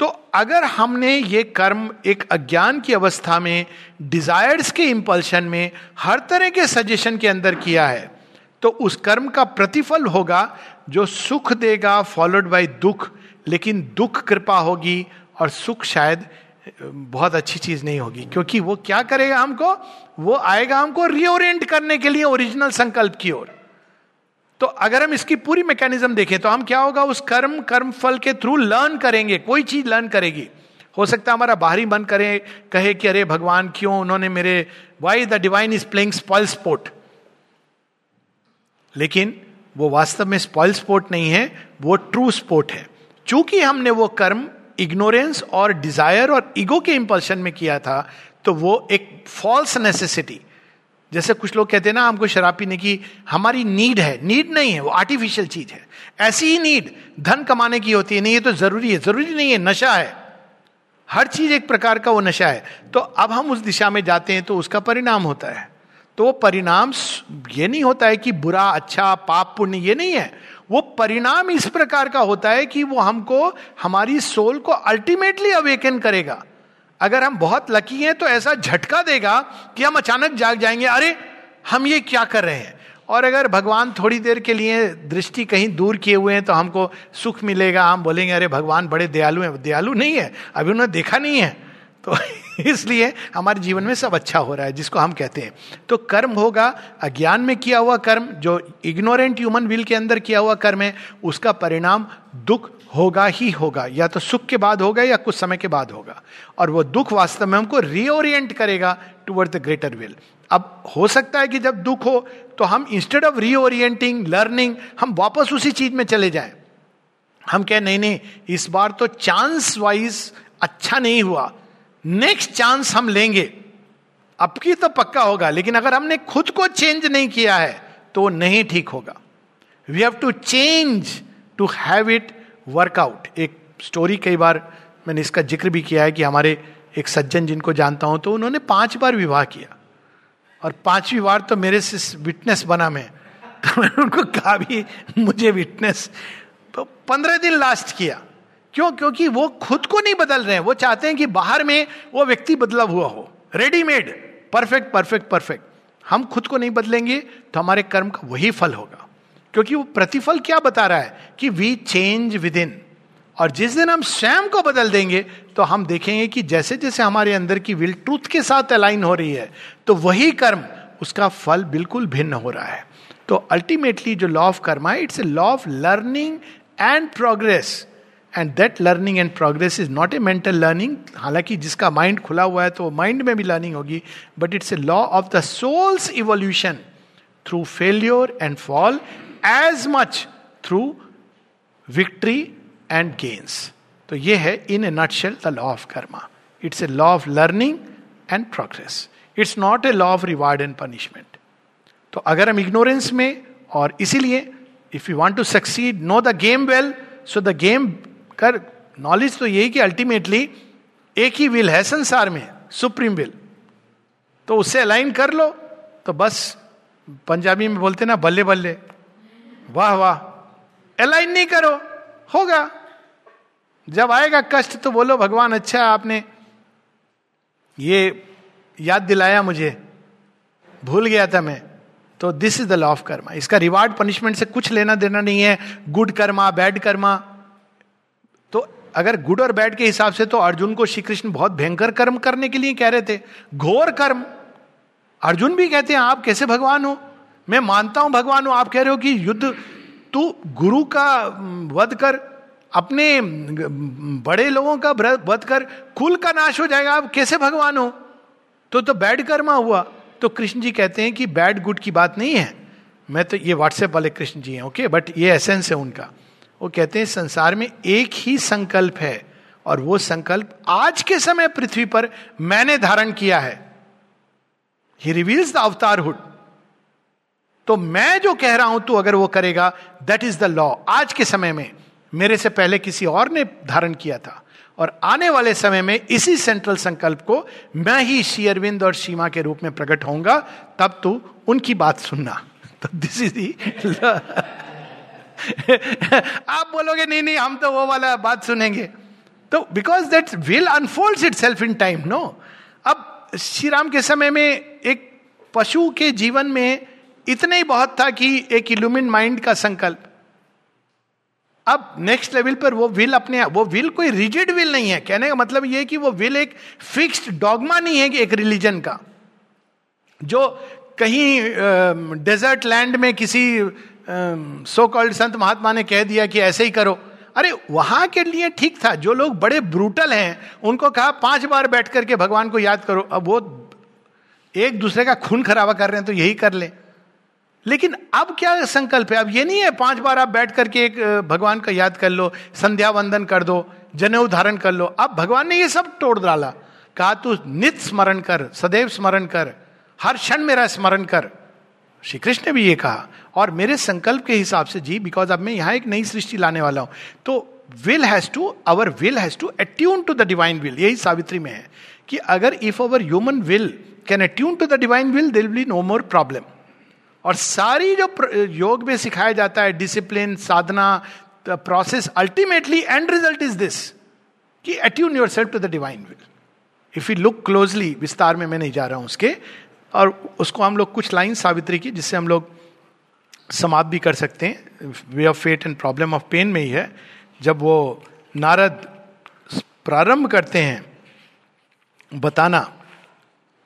तो अगर हमने ये कर्म एक अज्ञान की अवस्था में डिजायर्स के इंपल्शन में, हर तरह के सजेशन के अंदर किया है तो उस कर्म का प्रतिफल होगा जो सुख देगा फॉलोड बाय दुख। लेकिन दुख कृपा होगी और सुख शायद बहुत अच्छी चीज़ नहीं होगी। क्योंकि वो क्या करेगा हमको? वो आएगा हमको रिओरियंट करने के लिए ओरिजिनल संकल्प की ओर। तो अगर हम इसकी पूरी मैकेनिज्म देखें तो हम क्या होगा? उस कर्म कर्म फल के थ्रू लर्न करेंगे। कोई चीज़ लर्न करेगी। हो सकता है हमारा बाहरी मन करे, कहे कि अरे भगवान क्यों? उन्होंने मेरे why the divine is playing spoil sport लेकिन वो वास्तव में स्पॉइल स्पोर्ट नहीं है, वो ट्रू स्पोर्ट है। चूँकि हमने वो कर्म इग्नोरेंस और डिज़ायर और ईगो के इंपल्शन में किया था तो वो एक फॉल्स नेसेसिटी जैसे कुछ लोग कहते हैं ना, हमको शराब पीने की हमारी नीड है नीड नहीं है, वो आर्टिफिशियल चीज़ है। ऐसी ही नीड धन कमाने की होती है, नहीं, ये तो ज़रूरी है, ज़रूरी नहीं है, नशा है। हर चीज़ एक प्रकार का वो नशा है। तो अब हम उस दिशा में जाते हैं तो उसका परिणाम होता है। तो वो परिणाम ये नहीं होता है कि बुरा अच्छा पाप, पुण्य, ये नहीं है। वो परिणाम इस प्रकार का होता है कि वो हमको, हमारी सोल को अल्टीमेटली अवेकन करेगा। अगर हम बहुत लकी हैं तो ऐसा झटका देगा कि हम अचानक जाग जाएँगे, अरे, हम ये क्या कर रहे हैं? और अगर भगवान थोड़ी देर के लिए दृष्टि कहीं दूर किए हुए हैं तो हमको सुख मिलेगा। हम बोलेंगे, अरे, भगवान बड़े दयालु हैं। दयालु नहीं है। अभी उन्होंने देखा नहीं है। तो [laughs] इसलिए हमारे जीवन में सब अच्छा हो रहा है, जिसको हम कहते हैं। तो कर्म होगा, अज्ञान में किया हुआ कर्म, जो इग्नोरेंट ह्यूमन विल के अंदर किया हुआ कर्म है, उसका परिणाम दुख होगा ही होगा। या तो सुख के बाद होगा या कुछ समय के बाद होगा। और वो दुख वास्तव में हमको रीओरिएंट करेगा टूवर्ड द ग्रेटर विल अब हो सकता है कि जब दुख हो तो हम इंस्टेड ऑफ़ रीओरिएंटिंग लर्निंग हम वापस उसी चीज़ में चले जाएँ। हम कह, नहीं नहीं, इस बार तो चांस वाइज अच्छा नहीं हुआ। नेक्स्ट चांस हम लेंगे। अब की तो पक्का होगा, लेकिन अगर हमने खुद को चेंज नहीं किया है तो नहीं ठीक होगा। We have to change to have it work out एक स्टोरी कई बार मैंने इसका ज़िक्र भी किया है कि हमारे एक सज्जन जिनको जानता हूँ तो उन्होंने पाँच बार विवाह किया। और पांचवी बार तो मेरे से विटनेस बना मैं। तो [laughs] मैंने उनको कहा भी, मुझे विटनेस तो पंद्रह दिन लास्ट किया। क्यों? क्योंकि वो खुद को नहीं बदल रहे हैं। वो चाहते हैं कि बाहर में वो व्यक्ति बदला हुआ हो। रेडीमेड परफेक्ट परफेक्ट परफेक्ट हम खुद को नहीं बदलेंगे तो हमारे कर्म का वही फल होगा। क्योंकि वो प्रतिफल क्या बता रहा है? कि वी चेंज विद इन और जिस दिन हम स्वयं को बदल देंगे तो हम देखेंगे कि जैसे जैसे हमारे अंदर की विल ट्रूथ के साथ अलाइन हो रही है तो वही कर्म, उसका फल बिल्कुल भिन्न हो रहा है। तो अल्टीमेटली जो law of karma it's a law of learning and progress and that learning and progress is not a mental learning हालाँकि जिसका माइंड खुला हुआ है तो माइंड में भी लर्निंग होगी but it's a law of the soul's evolution through failure and fall as much through victory and gains तो ये है in a nutshell the law of karma it's a law of learning and progress it's not a law of reward and punishment तो अगर हम इग्नोरेंस में और इसीलिए if you want to succeed know the game well so the game कर नॉलेज तो यही कि अल्टीमेटली एक ही विल है संसार में सुप्रीम विल तो उससे अलाइन कर लो तो बस पंजाबी में बोलते ना, बल्ले बल्ले। वाह वाह। अलाइन नहीं करो, होगा। जब आएगा कष्ट तो बोलो, भगवान अच्छा आपने ये याद दिलाया मुझे। भूल गया था मैं। तो this is the law of karma इसका रिवार्ड पनिशमेंट से कुछ लेना देना नहीं है। गुड कर्मा बैड कर्मा अगर गुड और बैड के हिसाब से तो अर्जुन को श्री कृष्ण बहुत भयंकर कर्म करने के लिए कह रहे थे। घोर कर्म। अर्जुन भी कहते हैं, आप कैसे भगवान हो? मैं मानता हूँ भगवान हो। आप कह रहे हो कि युद्ध, तू गुरु का वध कर, अपने बड़े लोगों का वध कर, कुल का नाश हो जाएगा। आप कैसे भगवान हो? तो तो बैड कर्मा हुआ। तो कृष्ण जी कहते हैं कि बैड गुड की बात नहीं है। मैं तो ये व्हाट्सएप वाले कृष्ण जी हैं, ओके? बट ये एसेंस है उनका। वो कहते हैं, संसार में एक ही संकल्प है, और वो संकल्प आज के समय पृथ्वी पर मैंने धारण किया है। ही रिवील्स द अवतार हुड तो मैं जो कह रहा हूँ, तू अगर वो करेगा दैट इज़ द लॉ आज के समय में, मेरे से पहले किसी और ने धारण किया था, और आने वाले समय में इसी सेंट्रल संकल्प को मैं ही शेयरविंद और सीमा के रूप में प्रकट होऊँगा, तब तू उनकी बात सुनना। [laughs] तो दिस इज़ दी [laughs] आप बोलोगे, नहीं नहीं, हम तो वो वाला बात सुनेंगे. तो because that will unfold itself in time no अब श्री राम के समय में एक पशु के जीवन में इतना ही बहुत था कि एक इल्यूमिन माइंड का संकल्प। अब नेक्स्ट लेवल पर वो विल अपने, वो विल कोई रिजिड विल नहीं है। कहने का मतलब ये कि वो विल एक फिक्स्ड डॉगमा नहीं है कि एक रिलीजन का। जो कहीं डेजर्ट लैंड में किसी सो कॉल्ड संत महात्मा ने कह दिया कि ऐसे ही करो। अरे, वहाँ के लिए ठीक था। जो लोग बड़े ब्रूटल हैं, उनको कहा, पाँच बार बैठ करके भगवान को याद करो। अब वो एक दूसरे का खून खराबा कर रहे हैं तो यही कर ले। लेकिन अब क्या संकल्प है? अब ये नहीं है, पाँच बार आप बैठ करके एक भगवान का याद कर लो, संध्या वंदन कर दो, जनेऊ धारण कर लो। अब भगवान ने ये सब तोड़ डाला। कहा, तू नित स्मरण कर, सदैव स्मरण कर, हर क्षण मेरा स्मरण कर। श्री कृष्ण ने भी ये कहा, और मेरे संकल्प के हिसाब से जी बिकॉज़ अब मैं यहाँ एक नई सृष्टि लाने वाला हूँ। तो will has to our will has to attune to the divine will यही सावित्री में है कि अगर if our human will can attune to the divine will will be no more problem और सारी जो योग में सिखाया जाता है discipline Sadhana process ultimately end result is this कि attune yourself to the divine will if you look closely विस्तार में मैं नहीं जा रहा हूँ उसके और उसको हम लोग कुछ लाइन सावित्री की, जिससे हम लोग समाप्त भी कर सकते हैं। Way of fate and problem of pain में ही है। जब वो नारद प्रारंभ करते हैं बताना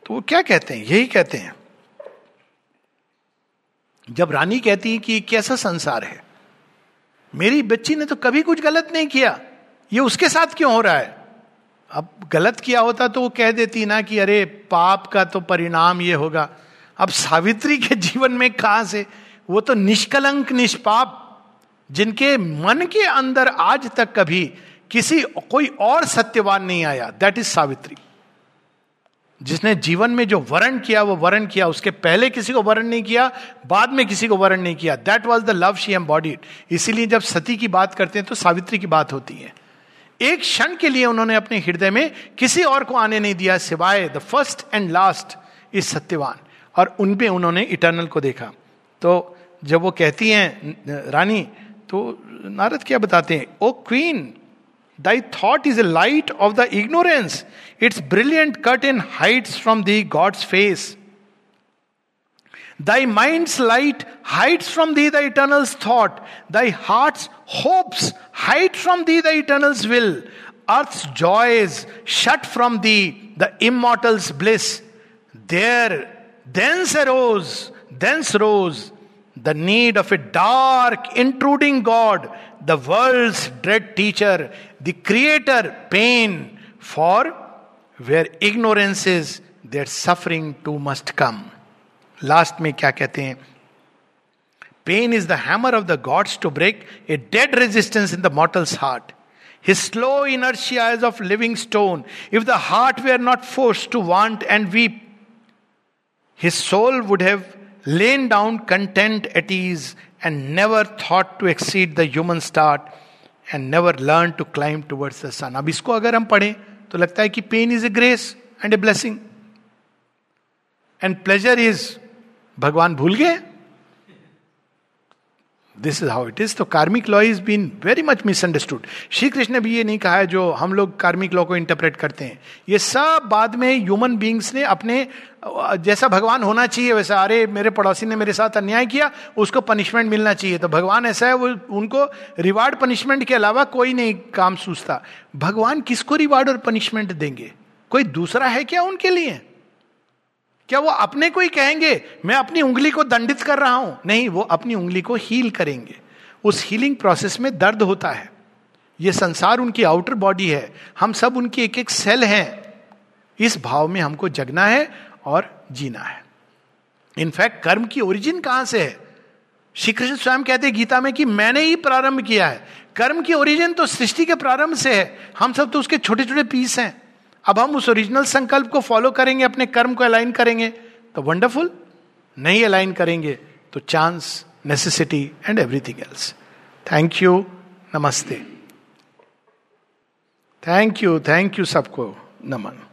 तो वो क्या कहते हैं? यही कहते हैं। जब रानी कहती है कि कैसा संसार है? मेरी बच्ची ने तो कभी कुछ गलत नहीं किया। ये उसके साथ क्यों हो रहा है? अब गलत किया होता तो वो कह देती ना कि अरे, पाप का तो परिणाम ये होगा। अब सावित्री के जीवन में कहा से? वो तो निष्कलंक, निष्पाप, जिनके मन के अंदर आज तक कभी किसी कोई और सत्यवान नहीं आया। That is Savitri. जिसने जीवन में जो वर्ण किया, वो वर्ण किया। उसके पहले किसी को वर्ण नहीं किया, बाद में किसी को वर्ण नहीं किया। That was the love she embodied इसीलिए जब सती की बात करते हैं तो सावित्री की बात होती है। एक क्षण के लिए उन्होंने अपने हृदय में किसी और को आने नहीं दिया सिवाय the first and last is Satyavan और उनपे उन्होंने इटर्नल को देखा। तो जब वो कहती हैं, रानी तो नारद क्या बताते हैं? O queen thy thought is a light of the ignorance it's brilliant curtain hides from thee god's face Thy mind's light hides from thee the eternal's thought. Thy heart's hopes hide from thee the eternal's will. Earth's joys shut from thee the immortal's bliss. There, thence arose, thence rose the need of a dark, intruding God, the world's dread teacher, the creator, pain, for where ignorance is, there suffering too must come. Last में क्या कहते हैं pain is the hammer of the gods to break a dead resistance in the mortal's heart His slow inertia is of living stone. If the heart were not forced to want and weep, his soul would have lain down content at ease and never thought to exceed the human start and never learned to climb towards the sun. अब इसको अगर हम पढ़ें तो लगता है कि pain is a grace and a blessing and pleasure is भगवान भूल गए? This is how it is तो karmic law is been very much misunderstood Shri Krishna ने भी ये नहीं कहा है जो हम लोग कार्मिक लॉ को इंटरप्रेट करते हैं। ये सब बाद में ह्यूमन बींग्स ने अपने, जैसा भगवान होना चाहिए, वैसा, अरे, मेरे पड़ोसी ने मेरे साथ अन्याय किया, उसको पनिशमेंट मिलना चाहिए। तो भगवान ऐसा है, वो, उनको रिवार्ड पनिशमेंट के अलावा कोई नहीं, काम सूझता। भगवान किसको रिवार्ड और पनिशमेंट देंगे? कोई दूसरा है क्या उनके लिए? क्या वो अपने को ही कहेंगे, मैं अपनी उंगली को दंडित कर रहा हूँ नहीं, वो अपनी उंगली को हील करेंगे। उस हीलिंग प्रोसेस में दर्द होता है। ये संसार उनकी आउटर बॉडी है। हम सब उनकी एक एक सेल हैं। इस भाव में हमको जगना है और जीना है। इनफैक्ट कर्म की ओरिजिन कहाँ से है? श्री कृष्ण स्वयं कहते गीता में कि मैंने ही प्रारंभ किया है। कर्म की ओरिजिन तो सृष्टि के प्रारंभ से है। हम सब तो उसके छोटे छोटे पीस हैं। अब हम उस ओरिजिनल संकल्प को फॉलो करेंगे, अपने कर्म को अलाइन करेंगे तो वंडरफुल नहीं अलाइन करेंगे तो chance necessity and everything else thank you नमस्ते थैंक यू थैंक यू सबको, नमन।